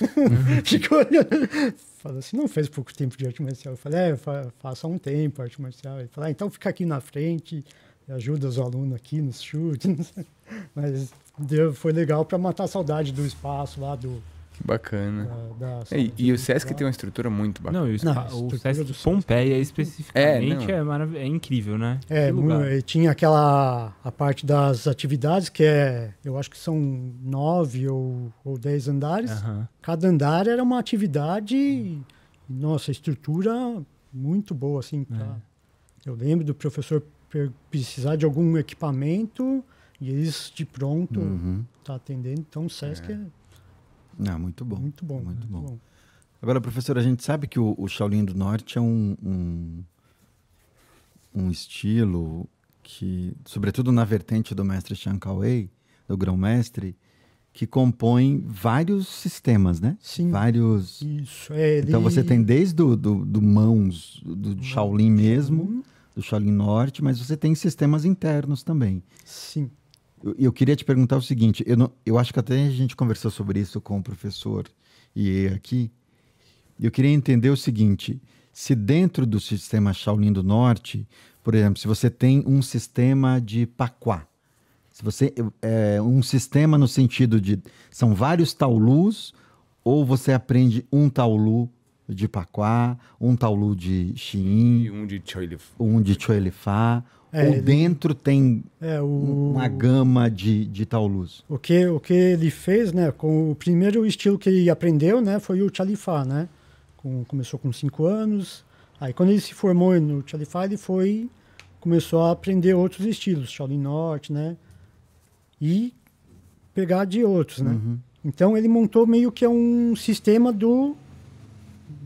Ficou olhando. Falou assim, não fez pouco tempo de arte marcial. Eu falei, é, fa faço há um tempo arte marcial. Ele falou, ah, então fica aqui na frente, ajuda os alunos aqui nos chutes. Mas deu, foi legal para matar a saudade do espaço lá, do, bacana. da, da É, e, e o Sesc tem uma estrutura muito bacana. Não, o, Não, o estrutura Sesc do Sesc. Pompeia especificamente É, é, é incrível, né? É, tinha aquela a parte das atividades que é, eu acho que são nove ou, ou dez andares. Cada andar era uma atividade, nossa, estrutura muito boa assim. pra- Eu lembro do professor precisar de algum equipamento e eles de pronto Uhum. tá atendendo. Então o Sesc é, Não, muito bom. muito bom, muito muito, bom. bom. Agora, professor, a gente sabe que o, o Shaolin do Norte é um, um, um estilo que, sobretudo na vertente do mestre Chan Wei, do grão-mestre, que compõe vários sistemas, né? Sim. Vários... Isso. É, ele... Então você tem desde do, do, do mãos, do, do Shaolin mesmo, do Shaolin Norte, mas você tem sistemas internos também. Sim. Eu, eu queria te perguntar o seguinte, eu, não- eu acho que até a gente conversou sobre isso com o professor Ie aqui. Eu queria entender o seguinte, se dentro do sistema Shaolin do Norte, por exemplo, se você tem um sistema de paquá, se você é um sistema no sentido de são vários taulus ou você aprende um taulu de paquá, um taulu de E xiin, um de Choilif. um de É, ou dentro tem É, o... uma gama de, de taulus. O que, o que ele fez, né, com o primeiro estilo que ele aprendeu, né, foi o Chalifá, né? Com, começou com cinco anos. Aí quando ele se formou no Chalifá, ele foi começou a aprender outros estilos, Shaolin Norte, né? E pegar de outros, né? Uhum. Então ele montou meio que um sistema do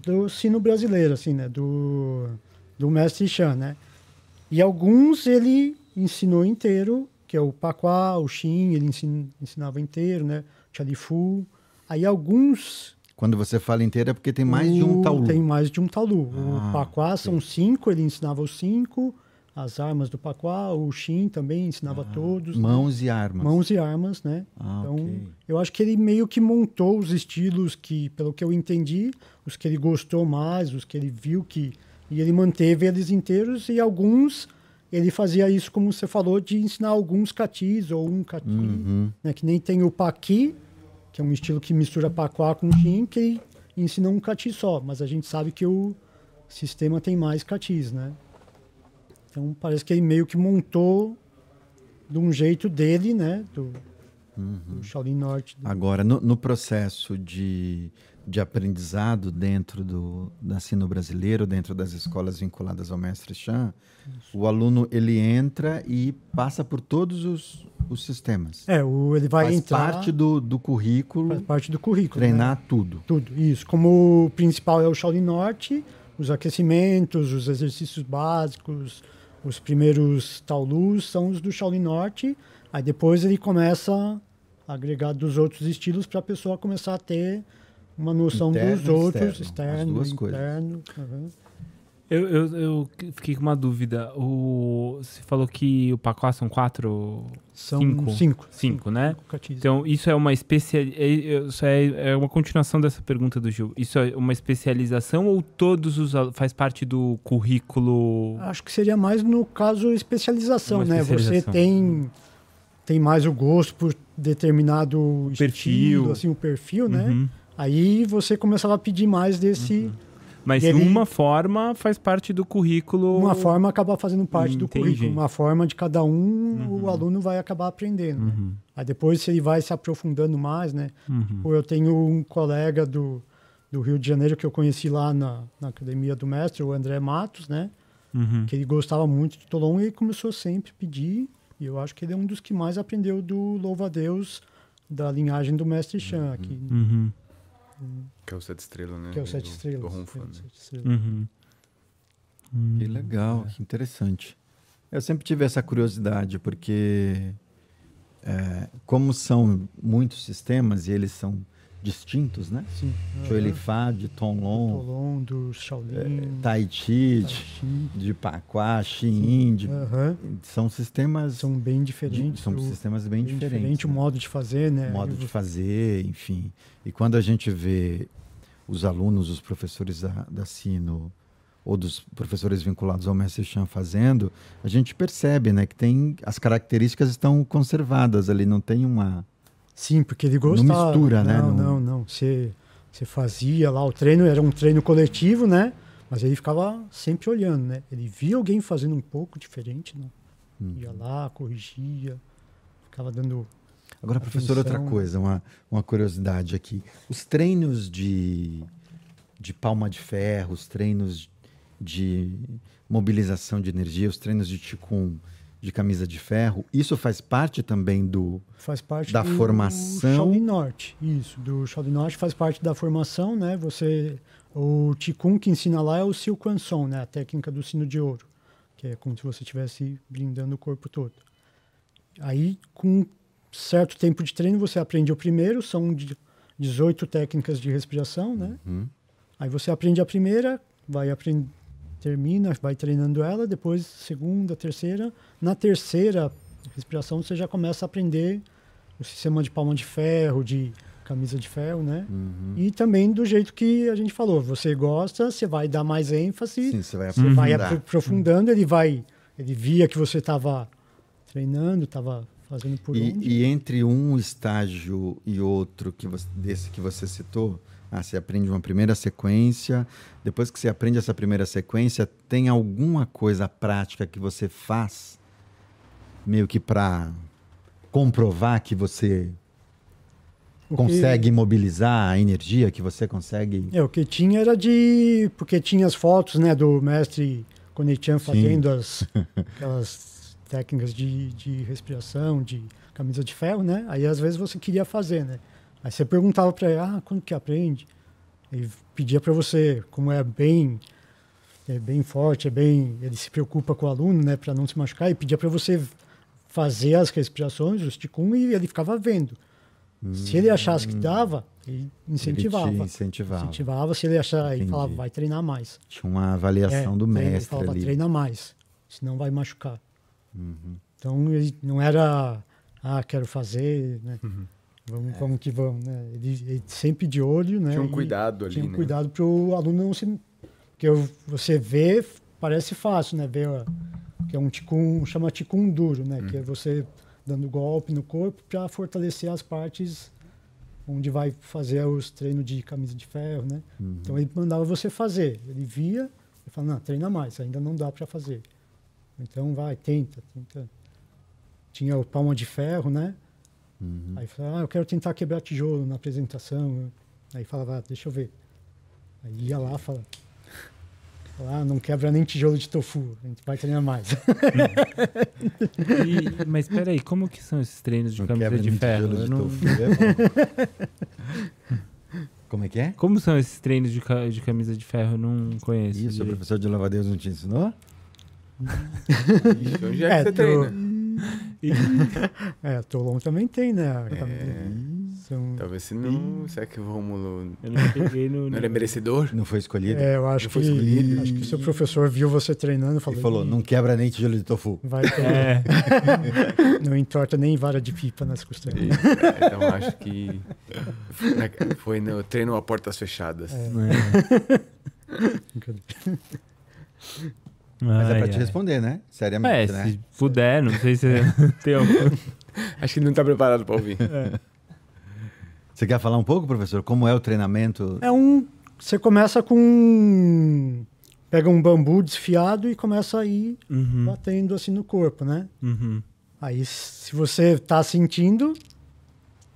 do sino brasileiro, assim, né? Do do mestre Chan, né? E alguns ele ensinou inteiro, que é o Paquá, o Xin, ele ensin- ensinava inteiro, né? Chalifu. Aí alguns. Quando você fala inteiro é porque tem mais de um o- taulu. Tem mais de um taulu. Ah, o Paquá são cinco, ele ensinava os cinco. As armas do Paquá, o Xin também ensinava todos. né? Mãos e armas. Mãos e armas, né? Ah, Então, ok. eu acho que ele meio que montou os estilos que, pelo que eu entendi, os que ele gostou mais, os que ele viu que. E ele manteve eles inteiros e alguns ele fazia isso, como você falou, de ensinar alguns catis ou um cati, Uhum. né? Que nem tem o paqui, que é um estilo que mistura paquá com xin, que ensina um cati só, mas a gente sabe que o sistema tem mais catis, né? Então parece que ele meio que montou de um jeito dele, né? Do, do Shaolin Norte. Agora, no, no processo de, de aprendizado dentro do da ensino brasileiro, dentro das escolas vinculadas ao mestre Chan, o aluno ele entra e passa por todos os, os sistemas. É, o, ele vai Faz entrar. parte do, do currículo, faz parte do currículo. né? treinar tudo. Tudo, isso. Como o principal é o Shaolin Norte, os aquecimentos, os exercícios básicos, os primeiros taulus são os do Shaolin Norte. Aí depois ele começa a agregar dos outros estilos para a pessoa começar a ter uma noção Interno dos outros, externo, externo, duas coisas. interno. uhum. Eu, eu, eu fiquei com uma dúvida. O, você falou que o Pacoá são quatro. São Cinco. cinco. Cinco, né? catequismos. Então, isso é uma especia... é- Isso é, é uma continuação dessa pergunta do Gil. Isso é uma especialização ou todos os faz parte do currículo? Acho que seria mais no caso especialização, Uma né? especialização. Você tem tem mais o gosto por determinado Perfil. estilo, assim, o perfil, né? Uhum. Aí você começava a pedir mais desse. Mas E ele- uma forma faz parte do currículo. Uma forma acaba fazendo parte do Entendi. currículo. Uma forma de cada um, o aluno vai acabar aprendendo. né? Uhum. Aí depois ele vai se aprofundando mais, né? Uhum. Eu tenho um colega do, do Rio de Janeiro que eu conheci lá na, na academia do mestre, o André Matos, né? Uhum. que ele gostava muito de Tolon e ele começou sempre a pedir. E eu acho que ele é um dos que mais aprendeu do Louva a Deus da linhagem do Mestre Chan, aqui, Uhum. Que é o Sete Estrelas, né? que é o Sete Estrelas. Do É né? Sete Estrelas. Uhum. Hum. Que legal, que interessante. Eu sempre tive essa curiosidade, porque é, como são muitos sistemas e eles são distintos, né? Sim. De Olifá, de Tonlon, Tolon, do Shaolin. Tai Chi, Tai de- Paquá, Xiin, de- são sistemas São bem diferentes. são sistemas bem, diferentes. diferente o né? modo de fazer, né? o modo de fazer, enfim. E quando a gente vê os alunos, os professores da, da Sino ou dos professores vinculados ao Mestre Chan fazendo, a gente percebe, né, que tem as características estão conservadas ali, não tem uma Sim, porque ele gostava. mistura, né, Não, não, não. Você, você fazia lá o treino, era um treino coletivo, né? Mas ele ficava sempre olhando, né? Ele via alguém fazendo um pouco diferente, né? Hum. Ia lá, corrigia, ficava dando. Agora, professor, outra coisa, uma, uma curiosidade aqui. Os treinos de, de palma de ferro, os treinos de mobilização de energia, os treinos de Qigong, de camisa de ferro, isso faz parte também do, Faz parte Da do formação. Shaolin Norte. Isso, do Shaolin Norte faz parte da formação, né? Você. O Qigong que ensina lá é o Sil Quan Song, né? A técnica do sino de ouro. Que é como se você estivesse blindando o corpo todo. Aí, com certo tempo de treino, você aprende o primeiro, são de 18 técnicas de respiração, né? Hum? Aí você aprende a primeira, vai aprend... termina, vai treinando ela, depois segunda, terceira. Na terceira respiração você já começa a aprender o sistema de palma de ferro, de camisa de ferro, né? Uhum. E também do jeito que a gente falou, você gosta, você vai dar mais ênfase, Sim, você vai você vai aprofundando, ele vai, ele via que você estava treinando, estava fazendo por onde. E, e entre um estágio e outro que você- desse que você citou, ah, você aprende uma primeira sequência, depois que você aprende essa primeira sequência, tem alguma coisa prática que você faz meio que para comprovar que você que- consegue mobilizar a energia, que você consegue. É, o que tinha era de. Porque tinha as fotos, né, do mestre Konechan fazendo as, aquelas técnicas de, de respiração, de camisa de ferro, né? Aí às vezes você queria fazer, né? Aí você perguntava para ele, ah, quando que aprende? Ele pedia para você, como é bem é bem forte, é bem, ele se preocupa com o aluno, né, para não se machucar, e pedia para você fazer as respirações, os ticum, e ele ficava vendo. Se ele achasse que dava, ele incentivava. Ele incentivava. Incentivava, se ele achar, ele Entendi. falava, vai treinar mais. Tinha uma avaliação É, do treina- Ele mestre falava, ali. treina mais, senão vai machucar. Uhum. Então, ele não era, ah, quero fazer, né? Uhum. Vamos, É. vamos que vamos, né? Ele, ele sempre de olho, né? Tinha um cuidado ali, Tinha um né? cuidado para o aluno não se... Porque você vê, parece fácil, né? Ver, que é um ticum, chama ticum duro, né? Hum. Que é você dando golpe no corpo para fortalecer as partes onde vai fazer os treinos de camisa de ferro, né? Uhum. Então ele mandava você fazer. Ele via e falava, não, treina mais, ainda não dá para fazer. Então vai, tenta, tenta. Tinha o palma de ferro, né? Uhum. Aí falava, ah, eu quero tentar quebrar tijolo na apresentação. Aí falava, ah, deixa eu ver. Aí ia lá, fala, ah, não quebra nem tijolo de tofu, a gente vai treinar mais. E- mas peraí, como que são esses treinos de Não camisa quebra de nem ferro? de não- tofu, é bom. Como é que é? Como são esses treinos de, ca- de camisa de ferro? Eu não conheço. Isso, o professor de louva-a-Deus não te ensinou? Ixi, onde é que É, você tô- treina? é, Tolon também tem, né? camisa- São- Talvez se não. Será que o Rômulo Eu não peguei no. não era merecedor? Não foi escolhido? É, eu acho fui que, escolhido. acho que o seu professor viu você treinando e falou, E falou, "Ih, não quebra nem tijolo de tofu. vai ter, É. não entorta nem vara de pipa nas costelas. É, então acho que foi no treino a portas fechadas. É. Mas é Ai, pra te ai. responder, né? É, Seriamente, né? se puder, não sei se tem algum. Acho que ele não tá preparado pra ouvir. Você quer falar um pouco, professor? Como é o treinamento? É um. Você começa com. Pega um bambu desfiado e começa a ir Uhum, batendo assim no corpo, né? uhum, Aí, se você tá sentindo,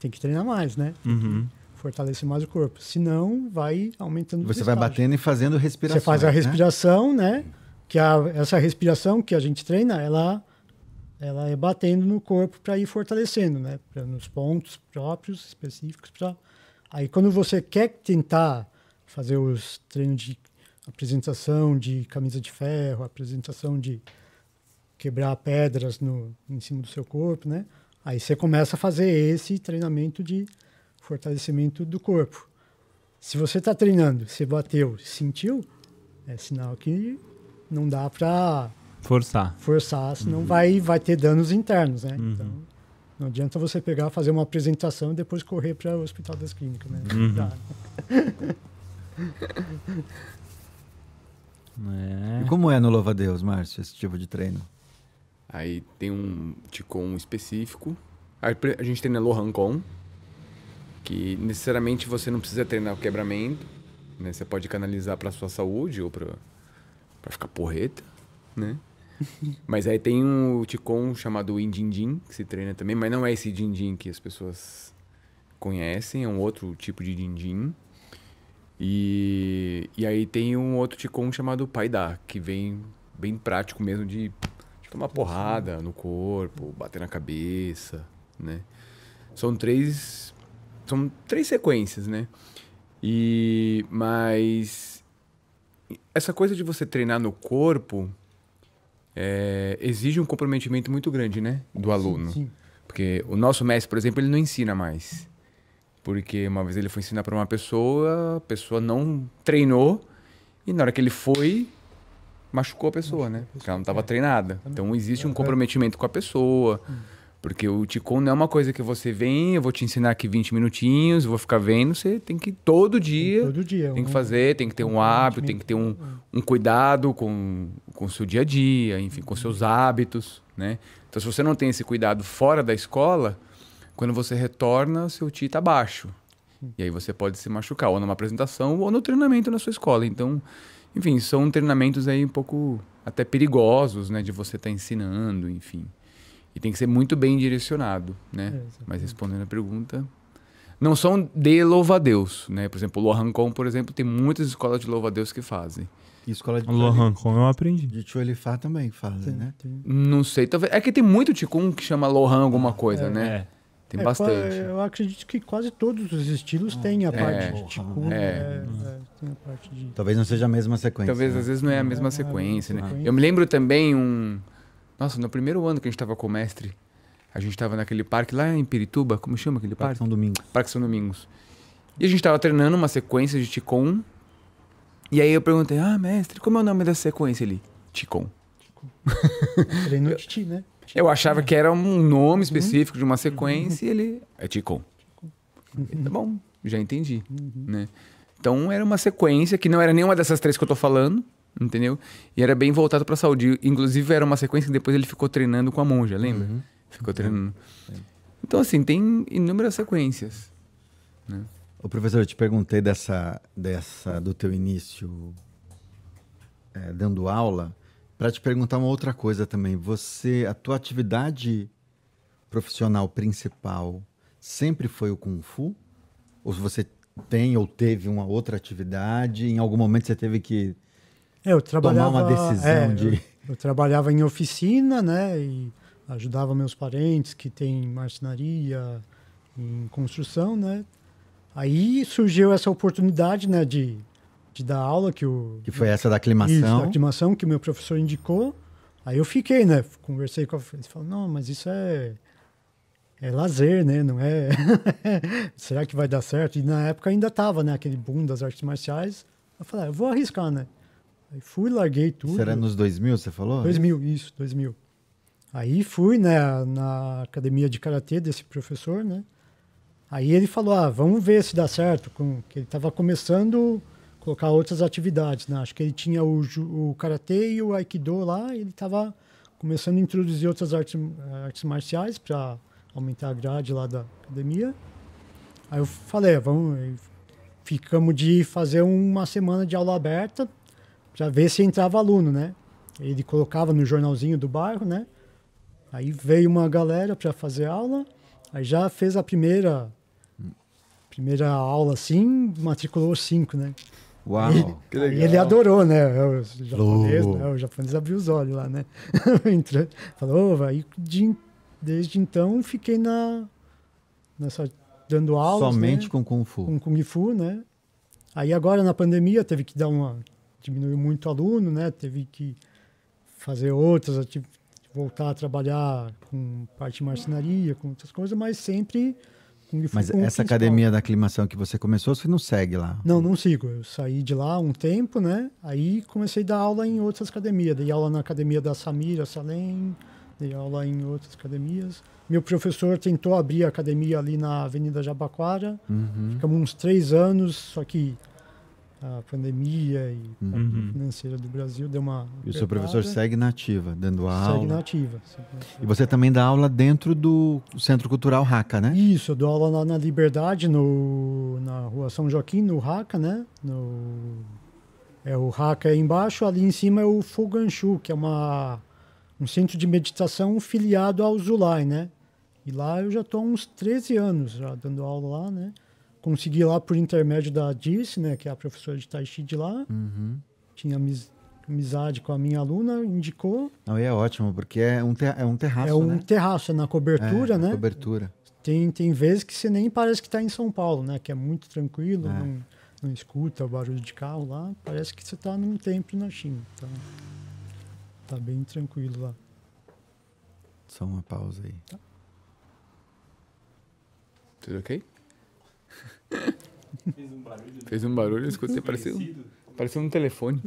tem que treinar mais, né? uhum. Fortalecer mais o corpo. Senão, vai aumentando Você vai batendo e fazendo respiração. Você faz a respiração, né? Que a, essa respiração que a gente treina, ela, ela é batendo no corpo para ir fortalecendo, né? Pra, nos pontos próprios, específicos. Pra... Aí, quando você quer tentar fazer os treinos de apresentação de camisa de ferro, apresentação de quebrar pedras no, em cima do seu corpo, né? Aí você começa a fazer esse treinamento de fortalecimento do corpo. Se você está treinando, você bateu, sentiu, é sinal que não dá para Forçar. forçar, senão vai, vai ter danos internos, né? Uhum. Então, não adianta você pegar, fazer uma apresentação e depois correr para o Hospital das Clínicas, né? Uhum. Dá. É. E como é no Louva Deus, Márcio, esse tipo de treino? Aí tem um Ticon específico. A gente treina Lohancon, que necessariamente você não precisa treinar o quebramento, né? Você pode canalizar para sua saúde ou para para ficar porreta, né? mas aí tem um Ticon chamado Indindim, que se treina também, mas não é esse Dindim que as pessoas conhecem, é um outro tipo de Dindim. E, e aí tem um outro Ticon chamado Paidá, que vem bem prático mesmo de, de tomar porrada no corpo, bater na cabeça, né? São três são três sequências, né? E mas essa coisa de você treinar no corpo é, exige um comprometimento muito grande, né, do aluno. Sim. Porque o nosso mestre, por exemplo, ele não ensina mais. Porque uma vez ele foi ensinar para uma pessoa, a pessoa não treinou e na hora que ele foi machucou a pessoa, né? Porque ela não estava treinada. Então existe um comprometimento com a pessoa. Porque o Ticon não é uma coisa que você vem, eu vou te ensinar aqui 20 minutinhos, eu vou ficar vendo, você tem que todo dia Todo dia. tem que um- fazer, tem que ter um hábito, tem que ter um, um cuidado com, o seu dia a dia, enfim, com seus hábitos, né? Então, se você não tem esse cuidado fora da escola, quando você retorna, seu ti tá baixo. E aí você pode se machucar, ou numa apresentação, ou no treinamento na sua escola. Então, enfim, são treinamentos aí um pouco até perigosos, né? De você estar ensinando, enfim. E tem que ser muito bem direcionado, né? É. Mas respondendo a pergunta, não são de louva-a-Deus, né? Por exemplo, o Lohancon, por exemplo, tem muitas escolas de louva-a-deus que fazem. E escola de O Lohan, como eu aprendi. De Chuelifá também fazem, né? tem- Não sei, talvez... É que tem muito Ticum que chama Lohan alguma coisa, é. né? É. Tem É, bastante. Eu acredito que quase todos os estilos têm a parte de Ticum, É. é, é, tem a parte de... Talvez não seja a mesma sequência. Talvez né? às vezes não é a mesma é a sequência, mesma né? sequência. Eu me lembro também um... Nossa, no primeiro ano que a gente tava com o mestre, a gente tava naquele parque lá em Pirituba, como chama aquele Parque parque? São Domingos. Parque São Domingos. E a gente tava treinando uma sequência de Ticon. E aí eu perguntei, ah, mestre, como é o nome dessa sequência ali? Ticon. Treino de ti, né? Eu achava que era um nome específico de uma sequência e ele. É Ticon. Tá bom, já entendi. Né? Então era uma sequência que não era nenhuma dessas três que eu tô falando, entendeu? E era bem voltado pra saúde. Inclusive era uma sequência que depois ele ficou treinando com a monja, lembra? Uhum. Ficou treinando. Então, assim, tem inúmeras sequências. Ô, professor, eu te perguntei dessa, dessa do teu início é, dando aula, para te perguntar uma outra coisa também. Você, a tua atividade profissional principal sempre foi o Kung Fu? Ou se você tem ou teve uma outra atividade, em algum momento você teve que eu trabalhava, tomar uma decisão é, de... Eu, eu trabalhava em oficina, né? E ajudava meus parentes que têm marcenaria, em construção, né? Aí surgiu essa oportunidade, né? De, de dar aula que o Que foi essa da Isso, da aclimação. aclimação que o meu professor indicou. Aí eu fiquei, né? Conversei com a ele falou, não, mas isso é é lazer, né? Não é. Será que vai dar certo? E na época ainda tava, né? Aquele boom das artes marciais. Eu falei, ah, eu vou arriscar, né? Aí fui, larguei tudo. Será nos 2000, você falou? 2000, isso, 2000. Aí fui, né, na academia de karatê desse professor, né? Aí ele falou, ah, vamos ver se dá certo, com que ele estava começando a colocar outras atividades, né? Acho que ele tinha o, o karatê e o aikido lá, ele estava começando a introduzir outras artes, artes marciais para aumentar a grade lá da academia. Aí eu falei, vamos, ficamos de fazer uma semana de aula aberta para ver se entrava aluno, né? Ele colocava no jornalzinho do bairro, né? Aí veio uma galera para fazer aula, aí já fez a primeira primeira aula assim, matriculou cinco, né? Uau! E, que legal. E ele adorou, né? O japonês, né? o japonês abriu os olhos lá, né? Falou, aí de, desde então fiquei na nessa dando aulas, Somente né? com Kung Fu. com Kung Fu, né? Aí agora na pandemia teve que dar uma diminuiu muito aluno, né? Teve que fazer outras voltar a trabalhar com parte de marcenaria, com outras coisas, mas sempre Fu Mas essa academia da aclimação que você começou, você não segue lá? Não, não sigo. Eu saí de lá um tempo, né? Aí comecei a dar aula em outras academias. Dei aula na academia da Samira Salem, dei aula em outras academias. Meu professor tentou abrir a academia ali na Avenida Jabaquara. Uhum. Ficamos uns três anos, só que a pandemia e a Uhum. financeira do Brasil deu uma. E o seu professor segue na ativa, dando aula. Segue na ativa. segue na ativa. E você também dá aula dentro do Centro Cultural Raca, né? Isso, eu dou aula lá na Liberdade, no, na rua São Joaquim, no Raca, né? No, é, o Raca é embaixo, ali em cima é o Foganchu, que é uma, um centro de meditação filiado ao Zulai, né? E lá eu já estou há uns 13 anos já dando aula lá, né? Consegui lá por intermédio da Dirce, né? Que é a professora de Tai Chi de lá. Uhum. Tinha amiz- amizade com a minha aluna, indicou. Não, e é ótimo, porque é um, te- é um terraço, é um né? terraço, é na cobertura, É, né? Cobertura. Tem, tem vezes que você nem parece que está em São Paulo, né? Que é muito tranquilo, É. não, não escuta o barulho de carro lá. Parece que você está num templo na China. Tá, tá bem tranquilo lá. Só uma pausa aí. Tudo ok? Fez um barulho, eu escutei, pareceu, pareceu um telefone.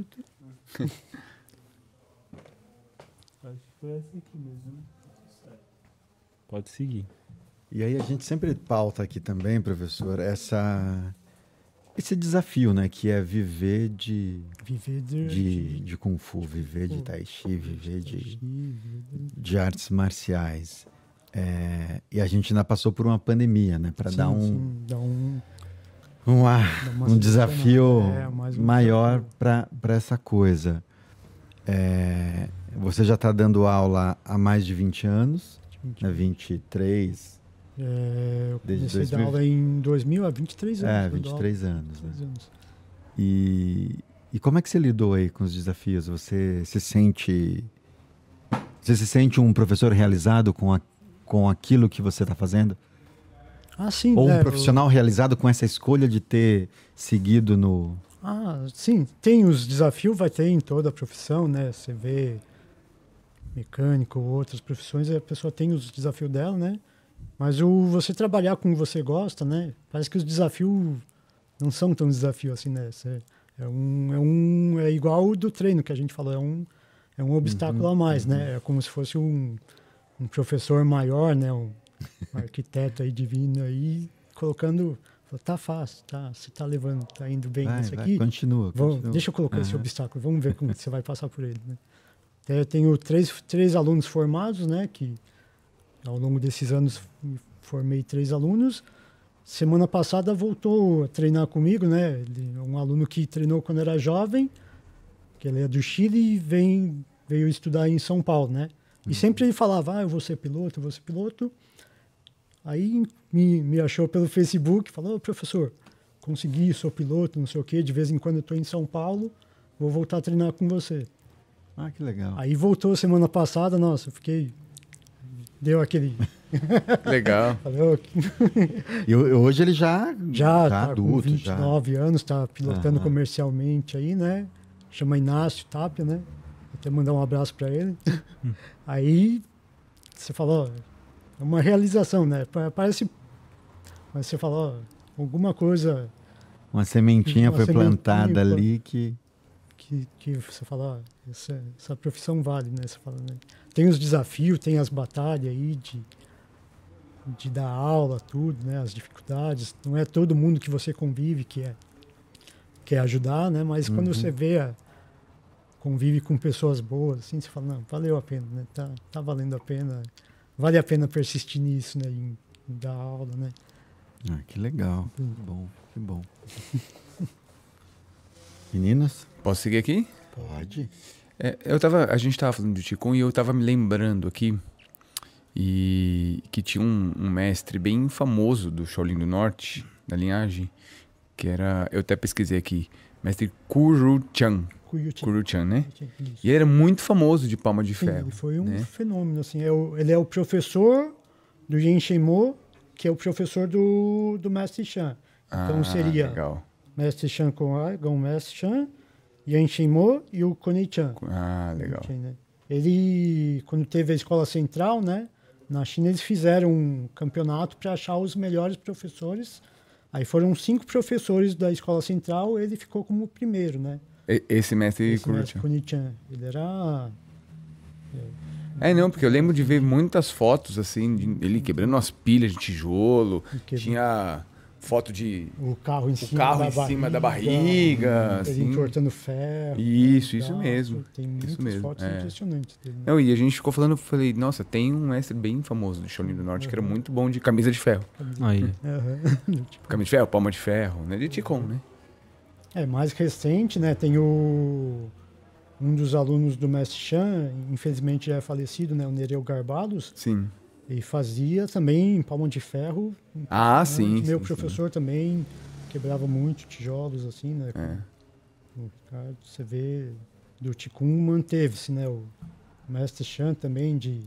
Acho que foi essa aqui mesmo. Pode seguir. E aí a gente sempre pauta aqui também, professor, essa esse desafio, né, que é viver de Viver de, de, de kung fu, viver de tai chi, viver de- de artes marciais. É, e a gente ainda passou por uma pandemia, né, para dar um sim, dá um, um, ar- dá um desafio É, um maior para essa coisa. É, você já está dando aula há mais de 20 anos, né, 23, É, eu Desde comecei a 2000. dar aula em 2000, há 23 anos. é, eu dou aula. 23 anos. Né? 23 anos. E, e como é que você lidou aí com os desafios? Você se sente você se sente um professor realizado com, a, com aquilo que você está fazendo? Ah, sim. Ou um eu- profissional realizado com essa escolha de ter seguido no Ah, sim, tem os desafios, vai ter em toda a profissão, né? Você vê mecânico ou outras profissões, a pessoa tem os desafios dela, né? Mas o você trabalhar com o que você gosta, né? Parece que os desafios não são tão desafios assim, né? Você- é um é um é igual o do treino que a gente falou, é um é um obstáculo a mais, né? É como se fosse um, um professor maior, né? Um, arquiteto aí divino aí colocando tá fácil, tá, você tá levando, tá indo bem Vai, nisso vai, aqui. continua, Vamos- continua. deixa eu colocar esse Aham. obstáculo, vamos ver como você vai passar por ele. Né? Eu tenho três, três alunos formados, né? Que ao longo desses anos formei três alunos. Semana passada voltou a treinar comigo, né? Ele um aluno que treinou quando era jovem, que ele é do Chile e vem, veio estudar em São Paulo, né? E sempre ele falava, ah, eu vou ser piloto, eu vou ser piloto. Aí me, me achou pelo Facebook, falou, "Ô, professor, consegui, sou piloto, não sei o quê, de vez em quando eu estou em São Paulo, vou voltar a treinar com você. Ah, que legal. Aí voltou semana passada, nossa, eu fiquei. Deu aquele. Legal. falei, "Ô, E ho- hoje ele já já, tá tá com adulto, já. 29 anos, está pilotando Aham. comercialmente aí, né? Chama Inácio Tapia, né? Vou até mandar um abraço para ele. aí você falou, é uma realização, né? Pa- Parece. Mas você fala, ó, alguma coisa Uma sementinha Uma foi sementinha, plantada ali que. que, que você fala, essa, essa profissão vale, né? Você fala, né? Tem os desafios, tem as batalhas aí de, de dar aula, tudo, né? As dificuldades. Não é todo mundo que você convive que é quer ajudar, né? Mas quando Uhum. você vê a, convive com pessoas boas, assim, você fala, não, valeu a pena, né? Tá, tá valendo a pena. Vale a pena persistir nisso, né? Em, em dar aula, né? Ah, que legal. Que bom, que bom. Meninas? Posso seguir aqui? Pode. É, eu tava, a gente tava falando de Qigong e eu tava me lembrando aqui e que tinha um, um mestre bem famoso do Shaolin do Norte, da linhagem, que era, eu até pesquisei aqui, mestre Kuru Chan, Kuyuchi. Kuru Chan, né? Isso. E ele era muito famoso de palma de Sim, ferro. ele foi um né? fenômeno, assim. É o- ele é o professor do Yen Shenmo, que é o professor do, do Mestre Chan. Então Ah, seria Legal. Mestre Chan com A, Gong Mestre Chan, Yen Shenmo e o Konei Chan. Ah, legal. Né? Ele, quando teve a escola central, né? Na China eles fizeram um campeonato para achar os melhores professores. Aí foram cinco professores da escola central, ele ficou como o primeiro, né? Esse mestre Esse Kuru mestre Chan. Konei Chan. Ele era É, não, porque eu lembro de ver muitas fotos, assim, de ele quebrando umas pilhas de tijolo. que- Tinha foto de o carro em o cima carro da em cima da barriga, barriga, Ele assim. entortando ferro. Isso, isso mesmo. Tem muitas Isso mesmo, fotos é. impressionantes dele. né? Não, e a gente ficou falando, eu falei, nossa, tem um mestre bem famoso do Shaolin do Norte que era muito bom de camisa de ferro. Aí. Aham. Camisa de ferro, palma de ferro, né? De Ticon, né? É, mais recente, né? Tem o... Um dos alunos do Mestre Chan, infelizmente já é falecido, né? O Nereu Garbados. Sim. Ele fazia também palma de ferro. Ah, né? sim. Meu sim, professor também quebrava muito tijolos, assim, né? sim. É. O Ricardo, você vê, do Ticum manteve-se, né? O Mestre Chan também, de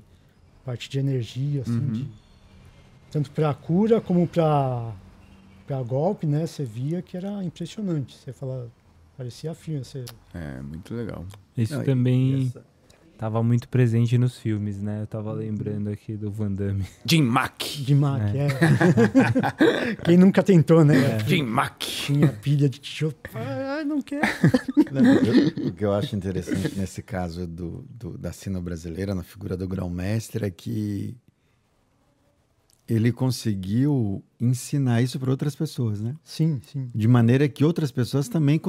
parte de energia, assim, Uhum. de- tanto para cura como para para golpe, né? Você via que era impressionante. Você fala, parecia filme. Você, É, muito legal. Isso Não, e- também e essa- tava muito presente nos filmes, né? Eu tava lembrando aqui do Van Damme. Jim Mack. de Mac, é. Quem nunca tentou, né? Jim Mack. Tinha pilha de tijolo. Ah, não quer. Não, eu- o que eu acho interessante nesse caso do, do- da cena brasileira, na figura do grão-mestre, é que ele conseguiu ensinar isso para outras pessoas, né? Sim, sim. De maneira que outras pessoas também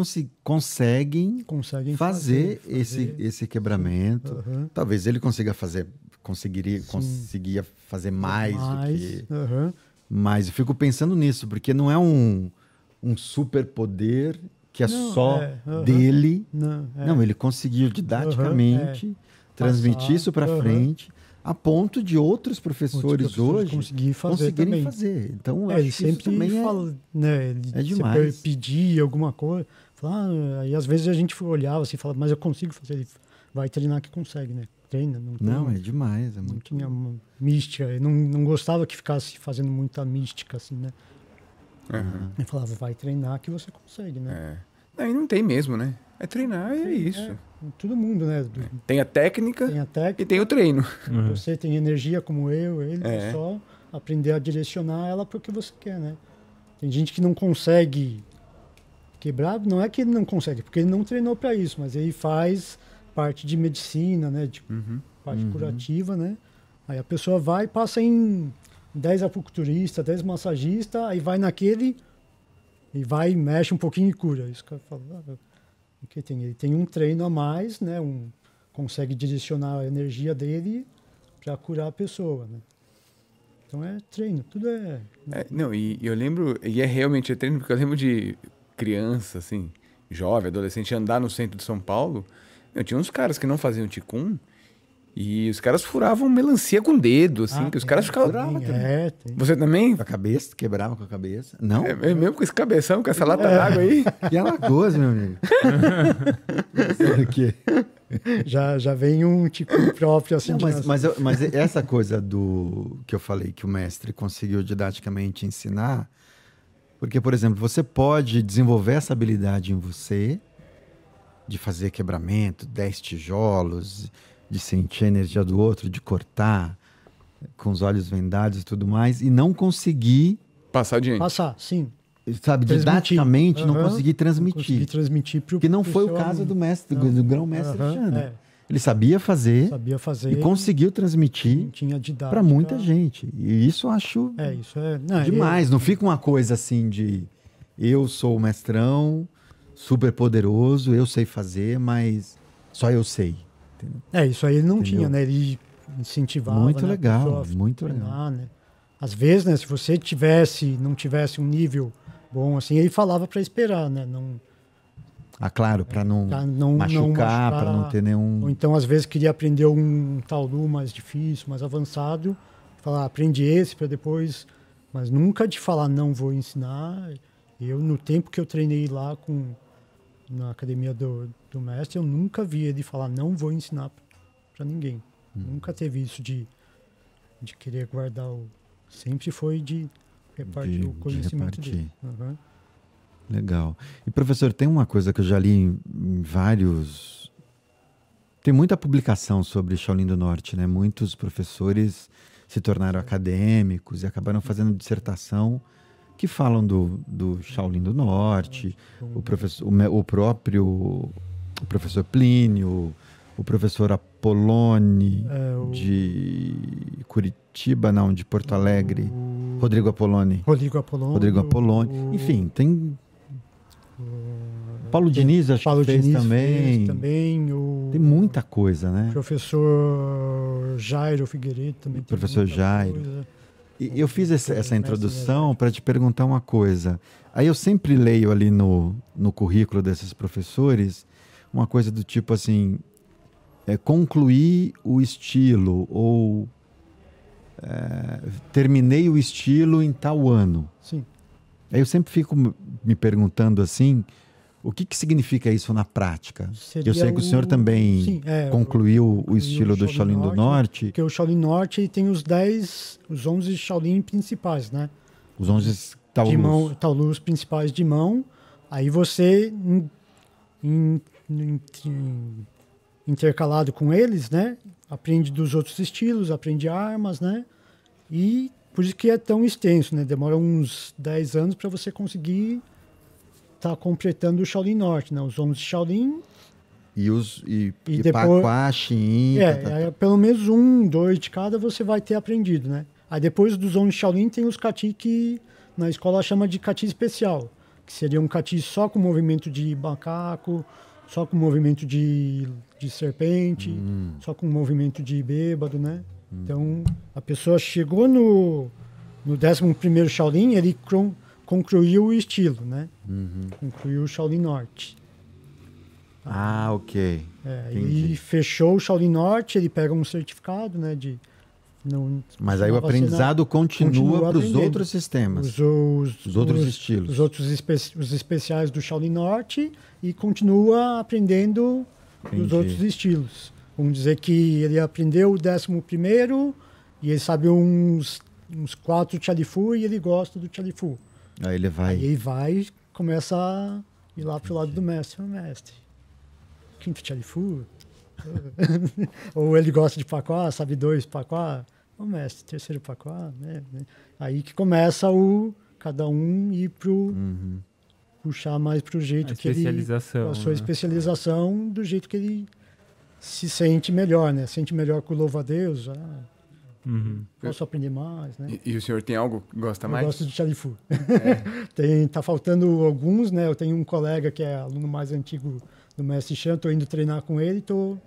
conseguem Conseguem fazer, fazer. esse, esse quebramento. Aham. Talvez ele consiga fazer, conseguiria, Sim. conseguia fazer mais, do que... aham. Mas eu fico pensando nisso, porque não é um, um superpoder que é Não, só é, aham. dele. Não, é. Não, ele conseguiu didaticamente transmitir Passar, isso para frente, a ponto de outros professores, Outros professores hoje conseguir fazer conseguirem também. fazer. Então, eu É, sempre também é- fala, né? Ele, é você demais. pe- pedir alguma coisa, falar, ah, aí às vezes a gente olhava assim, e falava, mas eu consigo fazer. Ele vai treinar que consegue, né? Treina, não, tem- Não, é demais, é não muito. tinha uma mística. Ele não, não gostava que ficasse fazendo muita mística, assim, né? Ele falava, vai treinar que você consegue, né? É. Aí não tem mesmo, né? É treinar e é isso. É, todo mundo, né? Do- Tem a técnica Tem a técnica, e tem o treino. Uhum. você tem energia como eu, ele, É. é só aprender a direcionar ela para o que você quer, né? Tem gente que não consegue quebrar, não é que ele não consegue, porque ele não treinou para isso, mas ele faz parte de medicina, né? De Uhum. parte Uhum. curativa, né? Aí a pessoa vai e passa em 10 acupunturistas, 10 massagistas, aí vai naquele e vai, mexe um pouquinho e cura. Isso que eu falo. Que tem? Ele tem um treino a mais, né? Um, consegue direcionar a energia dele para curar a pessoa, né? Então é treino, tudo é. É, não, e, e eu lembro, e é realmente é treino, porque eu lembro de criança, assim, jovem, adolescente, andar no centro de São Paulo. Eu tinha uns caras que não faziam ticum e os caras furavam melancia com o dedo, assim, Ah, que os caras ficavam. tem, É, tem. Você também? Com a cabeça, quebrava com a cabeça. Não? É, é mesmo com esse cabeção, com essa lata d'água aí? Que Alagoas, meu amigo. Sabe o quê? Já, já vem um tipo próprio assim. Não, de mas, mas, eu- mas essa coisa do que eu falei que o mestre conseguiu didaticamente ensinar, porque, por exemplo, você pode desenvolver essa habilidade em você de fazer quebramento, 10 tijolos, de sentir a energia do outro, de cortar. com os olhos vendados e tudo mais, e não consegui, Passar adiante. Passar, sim. sabe, didaticamente, não Aham. consegui transmitir. Consegui transmitir pro Que não foi o caso aluno. do mestre, do, Não. do grão-mestre Alexandre. é, Ele sabia fazer sabia fazer. e conseguiu transmitir para muita gente. E isso eu acho É, isso é. Não, demais. Não fica uma coisa assim de eu sou o mestrão, super poderoso, eu sei fazer, mas só eu sei. É, isso aí ele não Entendeu? tinha, né? Ele incentivava. Muito né, legal, muito treinar, Né? Às vezes, né? Se você tivesse, não tivesse um nível bom assim, ele falava para esperar, né? Não, Ah, claro, para não, pra não machucar, para não ter Ou nenhum. então, às vezes, queria aprender um taulu mais difícil, mais avançado. Falar, aprende esse para depois. Mas nunca de falar, não vou ensinar. Eu, no tempo que eu treinei lá com, na academia do, do mestre, eu nunca vi ele falar, não vou ensinar para ninguém. Nunca teve isso de, de querer guardar o. Sempre foi de repartir De- o de conhecimento dele. repartir. Uhum. Legal. E professor, tem uma coisa que eu já li em, em vários. Tem muita publicação sobre Shaolin do Norte, né? Muitos professores se tornaram acadêmicos e acabaram fazendo dissertação que falam do, do Shaolin do Norte, o, professor, o, o próprio o professor Plínio, o professor Apolone É, o- de Curitiba, não, de Porto Alegre, o Rodrigo Apolone. Rodrigo Apolônio. Rodrigo Apolone. o- Enfim, tem. Paulo Diniz, acho Paulo que fez Diniz também. fez também. Tem muita coisa, né? professor Jairo Figueiredo também. tem Professor Jairo. coisa. E eu fiz essa Mestre introdução para te perguntar uma coisa. Aí eu sempre leio ali no, no currículo desses professores uma coisa do tipo assim: é, concluir o estilo ou é, terminei o estilo em tal ano. Sim. Aí eu sempre fico me perguntando assim: o que, que significa isso na prática? Seria eu sei que o senhor também Sim, é, concluiu o, o estilo do Shaolin Shaolin do Norte, Norte, Porque o Shaolin Norte tem os 10, os 11 Shaolin principais, né? os 11 De taulus. mão, taulus principais de mão. Aí você, in- in- intercalado com eles, né? Aprende dos outros estilos, aprende armas, né? E por isso que é tão extenso, né? Demora uns 10 anos para você conseguir estar completando o Shaolin Norte, né? Os 11 Shaolin E os e, E e depois- Paquá, Xin, É, tá, tá, é, pelo menos um, dois de cada você vai ter aprendido, né? Aí depois dos 11 Shaolin tem os kati que na escola chama de kati especial, que seria um kati só com movimento de macaco, só com movimento de, de serpente, Hum. só com movimento de bêbado, né? Então, a pessoa chegou no, no 11º Shaolin, ele concluiu o estilo, né? Uhum. Concluiu o Shaolin Norte. Ah, ok. É, e fechou o Shaolin Norte, ele pega um certificado, né, de não, Mas aí o aprendizado continua para os outros sistemas, os, os, os outros os, estilos. os outros espe os especiais do Shaolin Norte e continua aprendendo Entendi. os outros estilos. Vamos dizer que ele aprendeu o décimo primeiro e ele sabe uns, uns quatro Chalifu e ele gosta do Chalifu. Aí ele vai. Aí ele vai começa a ir lá pro lado do mestre. Ô, mestre, quinto Chalifu? Ou ele gosta de paquá, sabe dois paquá? Ô, mestre, terceiro paquá, né? Aí que começa o cada um ir pro Uhum. puxar mais pro jeito A que ele especialização. a sua né? especialização do jeito que ele se sente melhor, né? Sente melhor com o louva a Deus, ah, Uhum. posso aprender mais, né? E, e o senhor tem algo que gosta Eu mais? gosto de Chalifu. tem, tá faltando alguns, né? Eu tenho um colega que é aluno mais antigo do Mestre Chan, tô indo treinar com ele e tô,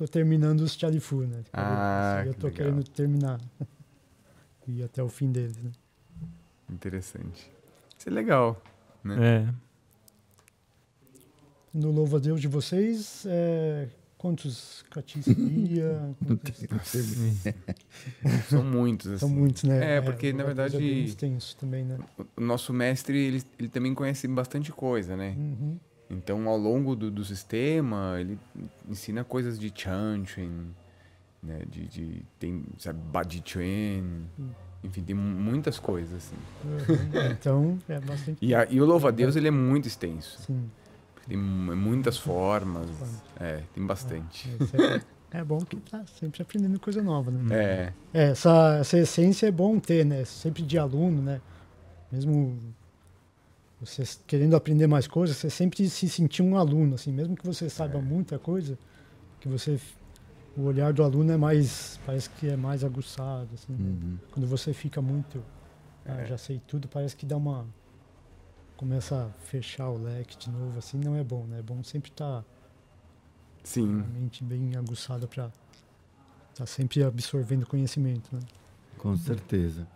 tô terminando os Chalifu, né? Ah, eu que tô legal. querendo terminar. e até o fim deles, né? Interessante. Isso é legal. É. No louva a Deus de vocês, é, quantos catis seria? Quantos- São muitos, assim. São muitos, né? É, porque, na louva a Deus verdade- É bem extenso também, né? O nosso mestre, ele, ele também conhece bastante coisa, né? Uhum. Então, ao longo do, do sistema, ele ensina coisas de Chanchen, né? De, de tem, sabe, Badi Chuen, enfim, tem muitas coisas, assim. Uhum. Então, é bastante. E, a, e o louva-a-Deus, ele é muito extenso. Sim. Tem mu- muitas formas, é, tem bastante. Esse é- é bom que tá sempre aprendendo coisa nova, né? É. É, essa, essa essência é bom ter, né? Sempre de aluno, né? Mesmo você querendo aprender mais coisas, você sempre se sentir um aluno, assim, mesmo que você saiba É. muita coisa, que você o olhar do aluno é mais parece que é mais aguçado, assim. né? Uhum. Quando você fica muito, ah, É. já sei tudo, parece que dá uma começa a fechar o leque de novo, assim, não é bom, né? É bom sempre estar Sim. a mente bem aguçada para estar sempre absorvendo conhecimento, né? Com certeza.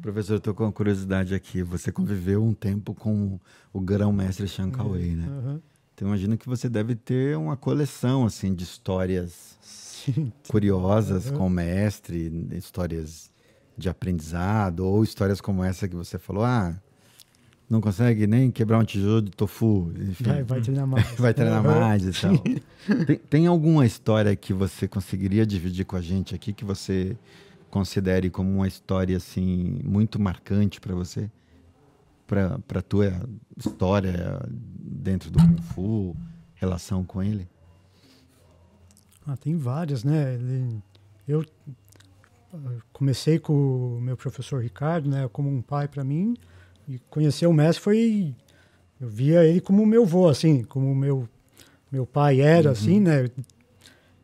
Professor, eu tô com uma curiosidade aqui. Você conviveu um tempo com o grão-mestre Sean Cauê, né? Aham. Então imagino que você deve ter uma coleção assim de histórias Sim. curiosas Uhum. com o mestre, histórias de aprendizado ou histórias como essa que você falou, ah, não consegue nem quebrar um tijolo de tofu, enfim. Vai, vai treinar mais. Vai treinar Aham. mais e tal. Tem, tem alguma história que você conseguiria dividir com a gente aqui que você considere como uma história assim muito marcante para você? Para para tua história dentro do Kung Fu, relação com ele? Ah, tem várias, né? Eu comecei com o meu professor Ricardo, né, como um pai para mim, e conhecer o mestre foi eu via ele como meu avô, assim, como meu meu pai era, assim, né?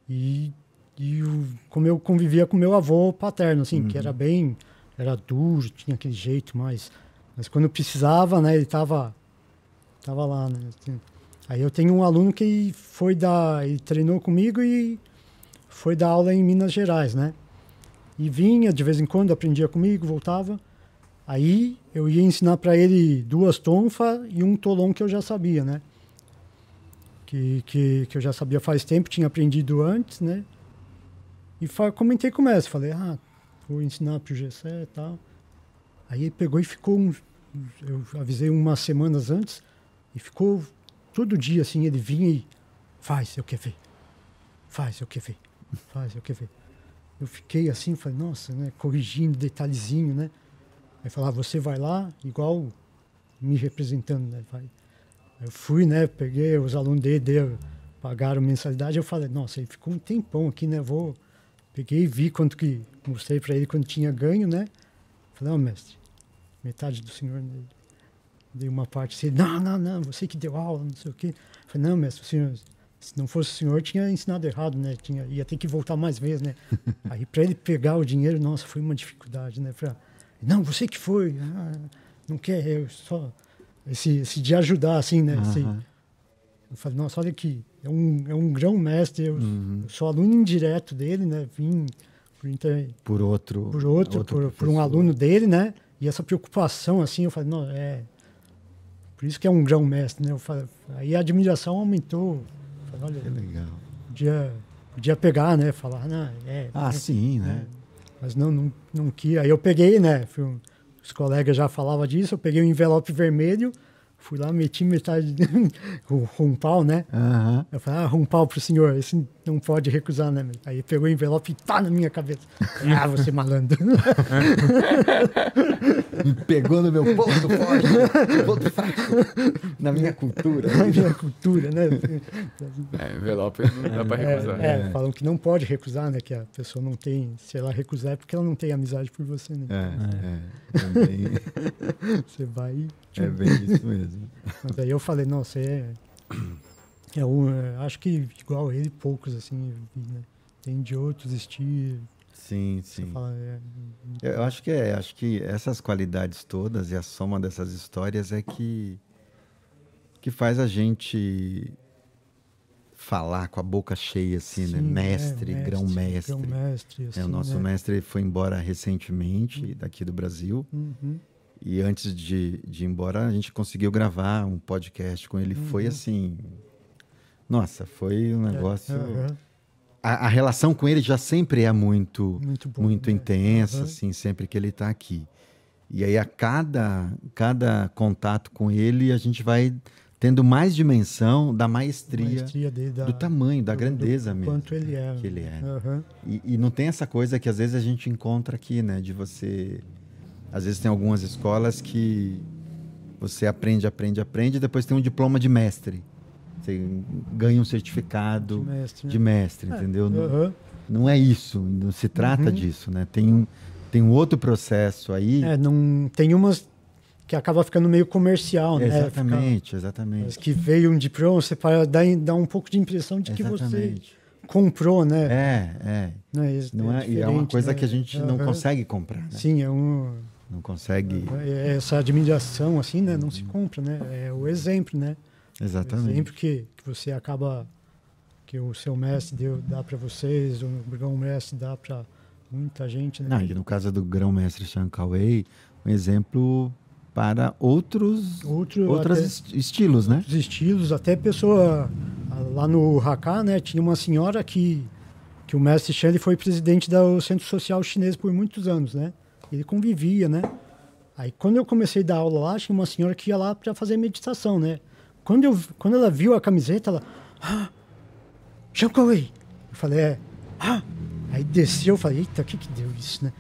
E, e o- como eu convivia com meu avô paterno, assim, que era bem era duro, tinha aquele jeito mais, mas quando precisava, né, ele tava tava lá, né? Aí eu tenho um aluno que foi dar, ele treinou comigo e foi dar aula em Minas Gerais, né? E vinha de vez em quando, aprendia comigo, voltava. Aí eu ia ensinar para ele duas tonfas e um tolão que eu já sabia, né? Que, que, que eu já sabia faz tempo, tinha aprendido antes, né? E comentei com o mestre, falei, ah, vou ensinar pro Gessé e tal. Aí ele pegou e ficou, uns- eu avisei umas semanas antes, e ficou todo dia assim, ele vinha e faz, eu quero ver. Faz, eu quero ver. Faz, eu quero ver. Eu fiquei assim, falei, nossa, né, corrigindo detalhezinho, né? Aí falava, você vai lá, igual me representando, né? Vai. Eu fui, né, peguei os alunos dele, pagaram mensalidade, eu falei, nossa, ele ficou um tempão aqui, né? Vou peguei e vi quanto que mostrei para ele quando tinha ganho, né? Falei, ó, mestre, metade do senhor né? dei uma parte assim, não, não, não, você que deu aula, não sei o quê. Falei, não, mestre, o senhor, se não fosse o senhor, tinha ensinado errado, né? Tinha, ia ter que voltar mais vezes, né? Aí para ele pegar o dinheiro, nossa, foi uma dificuldade, né? Pra, não, você que foi, ah, não quer, eu só. Esse, esse de ajudar, assim, né? Esse- Aham. eu falei, nossa, olha aqui, é um, é um grão-mestre, eu, Uhum. sou aluno indireto dele, né? Vim por, inter, Por outro. por outro, por, por um aluno dele, né? E essa preocupação, assim, eu falei, não, é. Por isso que é um grão-mestre, né? Eu falei, aí a admiração aumentou. Falei, Que olha, legal. podia, podia pegar, né? Falar, não, é. Ah, é, sim, né? Mas não, não, não quis. Aí eu peguei, né? fui um- os colegas já falavam disso, eu peguei o envelope vermelho, fui lá, meti metade com um pau, né? Aham. Eu falei, ah, um pau pro senhor, não pode recusar, né? Aí pegou o envelope e pá na minha cabeça. Ah, você malandro. Pegou no meu ponto forte, ponto fraco, na minha cultura. na minha cultura, né? É, envelope não dá pra recusar. É, é, falam que não pode recusar, né? Que a pessoa não tem, se ela recusar é porque ela não tem amizade por você, né? É, é, é, bem, Você vai e... é bem isso mesmo. Mas aí eu falei, não, você é... é um, é, acho que igual ele, poucos, assim, né? Tem de outros estilos. Sim, sim. fala, é, Eu acho que é, acho que essas qualidades todas e a soma dessas histórias é que que faz a gente falar com a boca cheia assim, né? sim, Mestre, é, grão-mestre. Grão-mestre, assim, É, o nosso né? mestre foi embora recentemente daqui do Brasil Uhum. e antes de, de ir embora a gente conseguiu gravar um podcast com ele. Foi Uhum. assim, nossa, foi um negócio. Aham, A, a relação com ele já sempre é muito Muito bom. muito né? intensa, assim, sempre que ele está aqui. E aí a cada, cada contato com ele a gente vai tendo mais dimensão da maestria, Maestria dele, da, do tamanho, da do- grandeza do mesmo. Quanto ele é. que ele é. Aham. E, e não tem essa coisa que às vezes a gente encontra aqui, né? De você. Às vezes tem algumas escolas que você aprende, aprende, aprende, e depois tem um diploma de mestre. Tem, ganha um certificado De mestre, né? de mestre, É, entendeu? Não, aham. não é isso, não se trata Uhum. disso, né? Tem um, tem um outro processo aí. É, não, tem umas que acaba ficando meio comercial, né? exatamente, Fica- exatamente. as que veio um diploma, você para dá, dá um pouco de impressão de que você Exatamente. comprou, né? É, é. Né, isso Não é, e é uma coisa né? que a gente não consegue comprar, né? Sim, é um Não consegue. é essa admiração assim, né? Não se compra, né? É o exemplo, né? Exatamente. exemplo que, que você acaba que o seu mestre deu dá para vocês, o grão mestre dá para muita gente, né? Não, e no caso do grão-mestre Cauê, um exemplo para outros, Outro outros até- est- estilos, né? os estilos, até pessoa lá no Hakka, né, tinha uma senhora que que o mestre ele foi presidente do Centro Social Chinês por muitos anos, né? Ele convivia, né? Aí quando eu comecei a dar aula lá, tinha uma senhora que ia lá para fazer meditação, né? Quando eu quando ela viu a camiseta, ela ah, Kouei. Eu falei, é. Ah! Aí desceu, eu falei, eita, o que que deu isso, né?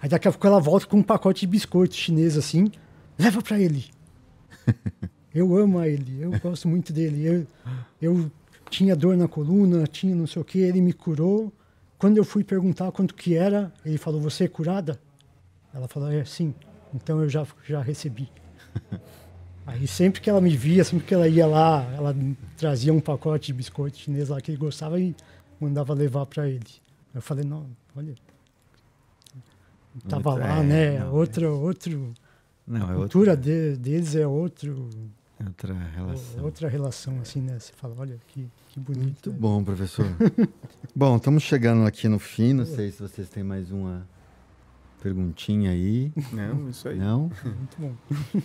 Aí daqui a pouco ela volta com um pacote de biscoito chinês assim, leva para ele. Eu amo ele, eu gosto muito dele. Eu, eu tinha dor na coluna, tinha não sei o que, ele me curou. Quando eu fui perguntar quanto que era, ele falou, você é curada? Ela falou, é, sim. Então eu já, já recebi. Aí sempre que ela me via, sempre que ela ia lá, ela trazia um pacote de biscoito chinês lá que ele gostava e mandava levar para ele. Eu falei, não, olha. Tava Muito- lá, é, né? não, outro, outro, Não, a é outra, cultura de- deles é outro, outra relação. outra relação, assim, né? Você fala, olha que, que bonito. Muito né? bom, professor. bom, estamos chegando aqui no fim. Não sei se vocês têm mais uma perguntinha aí. Não, isso aí. Não? Muito bom.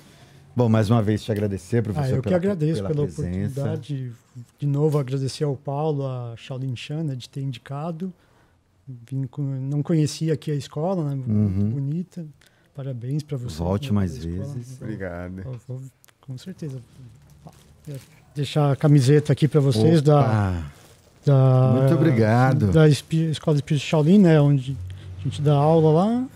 Bom, mais uma vez te agradecer, professor. Ah, eu que pela- agradeço pela, presença. oportunidade. De novo, agradecer ao Paulo, a Shaolin Chan, né, de ter indicado. Vim com- não conhecia aqui a escola, né? Uhum. Muito bonita. Parabéns para você. Volte né, mais pela escola. vezes. Obrigado. Vou- com certeza. Deixar a camiseta aqui para vocês da, Opa, da Muito obrigado. da Espi- Escola de Espírito Shaolin, né, onde a gente dá aula lá.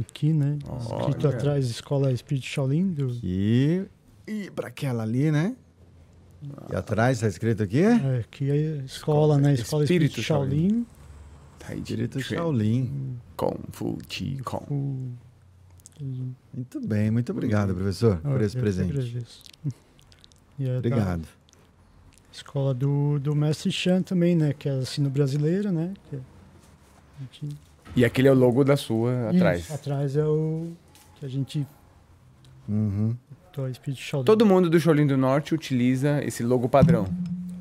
Aqui, né? Escrito Olha. atrás Escola Espírito Shaolin do E, e para aquela ali, né? E atrás está escrito aqui? É, aqui é a escola, né? Escola Espírito, Espírito Shaolin. Chi Direito Chuan, Shaolin. Kung Fu Chi Kong. Muito bem, muito obrigado, professor, por esse presente. é da Obrigado. escola do, do Mestre Chan também, né? Que é ensino brasileira, né? Que é- E aquele é o logo da sua atrás. Isso, atrás é o que a gente Uhum. Todo mundo do Shaolin do Norte utiliza esse logo padrão.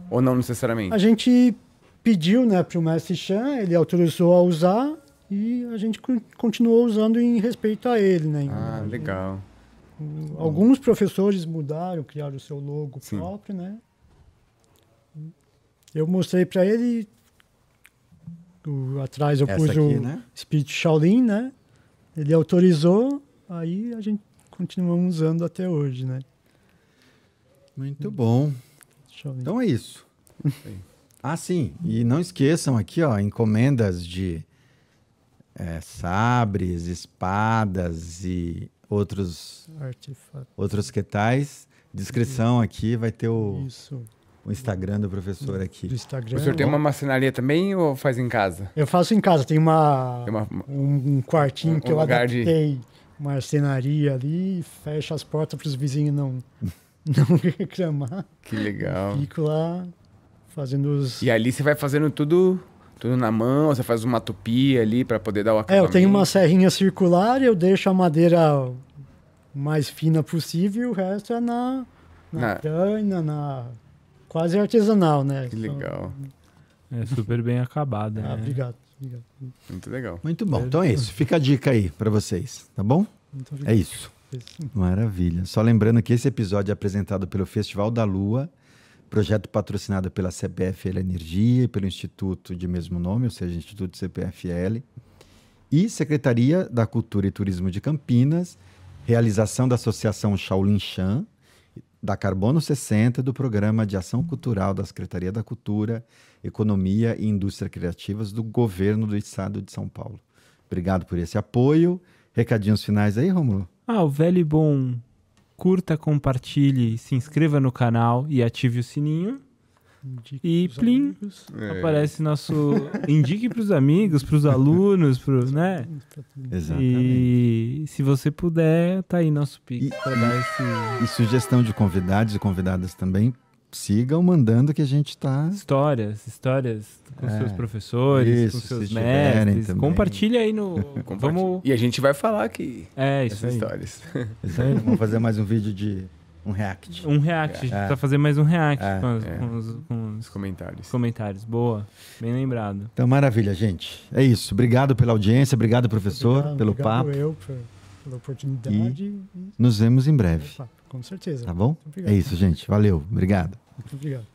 Ou não necessariamente? A gente pediu, né, para o Mestre Chan, ele autorizou a usar e a gente con- continuou usando em respeito a ele, né? Ah, legal. Alguns professores mudaram, criaram o seu logo Sim. próprio, né? Eu mostrei para ele. O- atrás eu Essa pus aqui, o né? Spirit Shaolin, né? Ele autorizou, aí a gente continuamos usando até hoje, né? Muito bom. Então é isso. Ah, sim. E não esqueçam aqui, ó, encomendas de é, sabres, espadas e outros, Artefato. outros que tais. Descrição aqui vai ter o, Isso. O Instagram do professor Do aqui. Instagram. O senhor tem uma marcenaria também ou faz em casa? Eu faço em casa, tem uma, Tem uma- um, um quartinho um- que eu um de- adaptei, uma marcenaria ali, fecho as portas para os vizinhos não, não reclamar. Que legal. Fico lá fazendo os. E ali você vai fazendo tudo, tudo na mão, você faz uma tupia ali pra poder dar o É, acabamento. eu tenho uma serrinha circular, eu deixo a madeira mais fina possível, o resto é na, na, Na- cana, na quase artesanal, né? Que Então, legal. É super bem acabada. Ah, né? obrigado, obrigado. Muito legal. Muito bom. Então é isso. Fica a dica aí para vocês, tá bom? Muito É isso. Maravilha. Só lembrando que esse episódio é apresentado pelo Festival da Lua, projeto patrocinado pela CPFL Energia e pelo Instituto de mesmo nome, ou seja, Instituto CPFL, e Secretaria da Cultura e Turismo de Campinas, realização da Associação Shaolin Chan, da Carbono 60, do Programa de Ação Cultural da Secretaria da Cultura, Economia e Indústria Criativas do Governo do Estado de São Paulo. Obrigado por esse apoio. Recadinhos finais aí, Romulo? Ah, o velho e bom curta, compartilhe, se inscreva no canal e ative o sininho. Indique E plim. amigos. É. Aparece nosso. Indique pros amigos, pros alunos, pro, né? Exatamente. E se você puder, tá aí nosso Pix E- pra dar esse. E sugestão de convidados e convidadas também, sigam mandando que a gente tá. Histórias, histórias com É, seus professores, isso, com se seus mestres. também. Compartilha aí no. Compartilha. Vamos. E a gente vai falar aqui É, isso essas aí. histórias. Isso aí. Vamos fazer mais um vídeo de um react. Um react. É. precisa fazer mais um react É. com, os, É. com os- com Os os comentários. comentários. Boa. Bem lembrado. Então, maravilha, gente. É isso. Obrigado pela audiência, obrigado, professor, Obrigado- pelo obrigado papo. eu pela oportunidade. E... Nos vemos em breve. Opa, com certeza. Tá bom? É isso, gente. Valeu. Obrigado. Muito obrigado.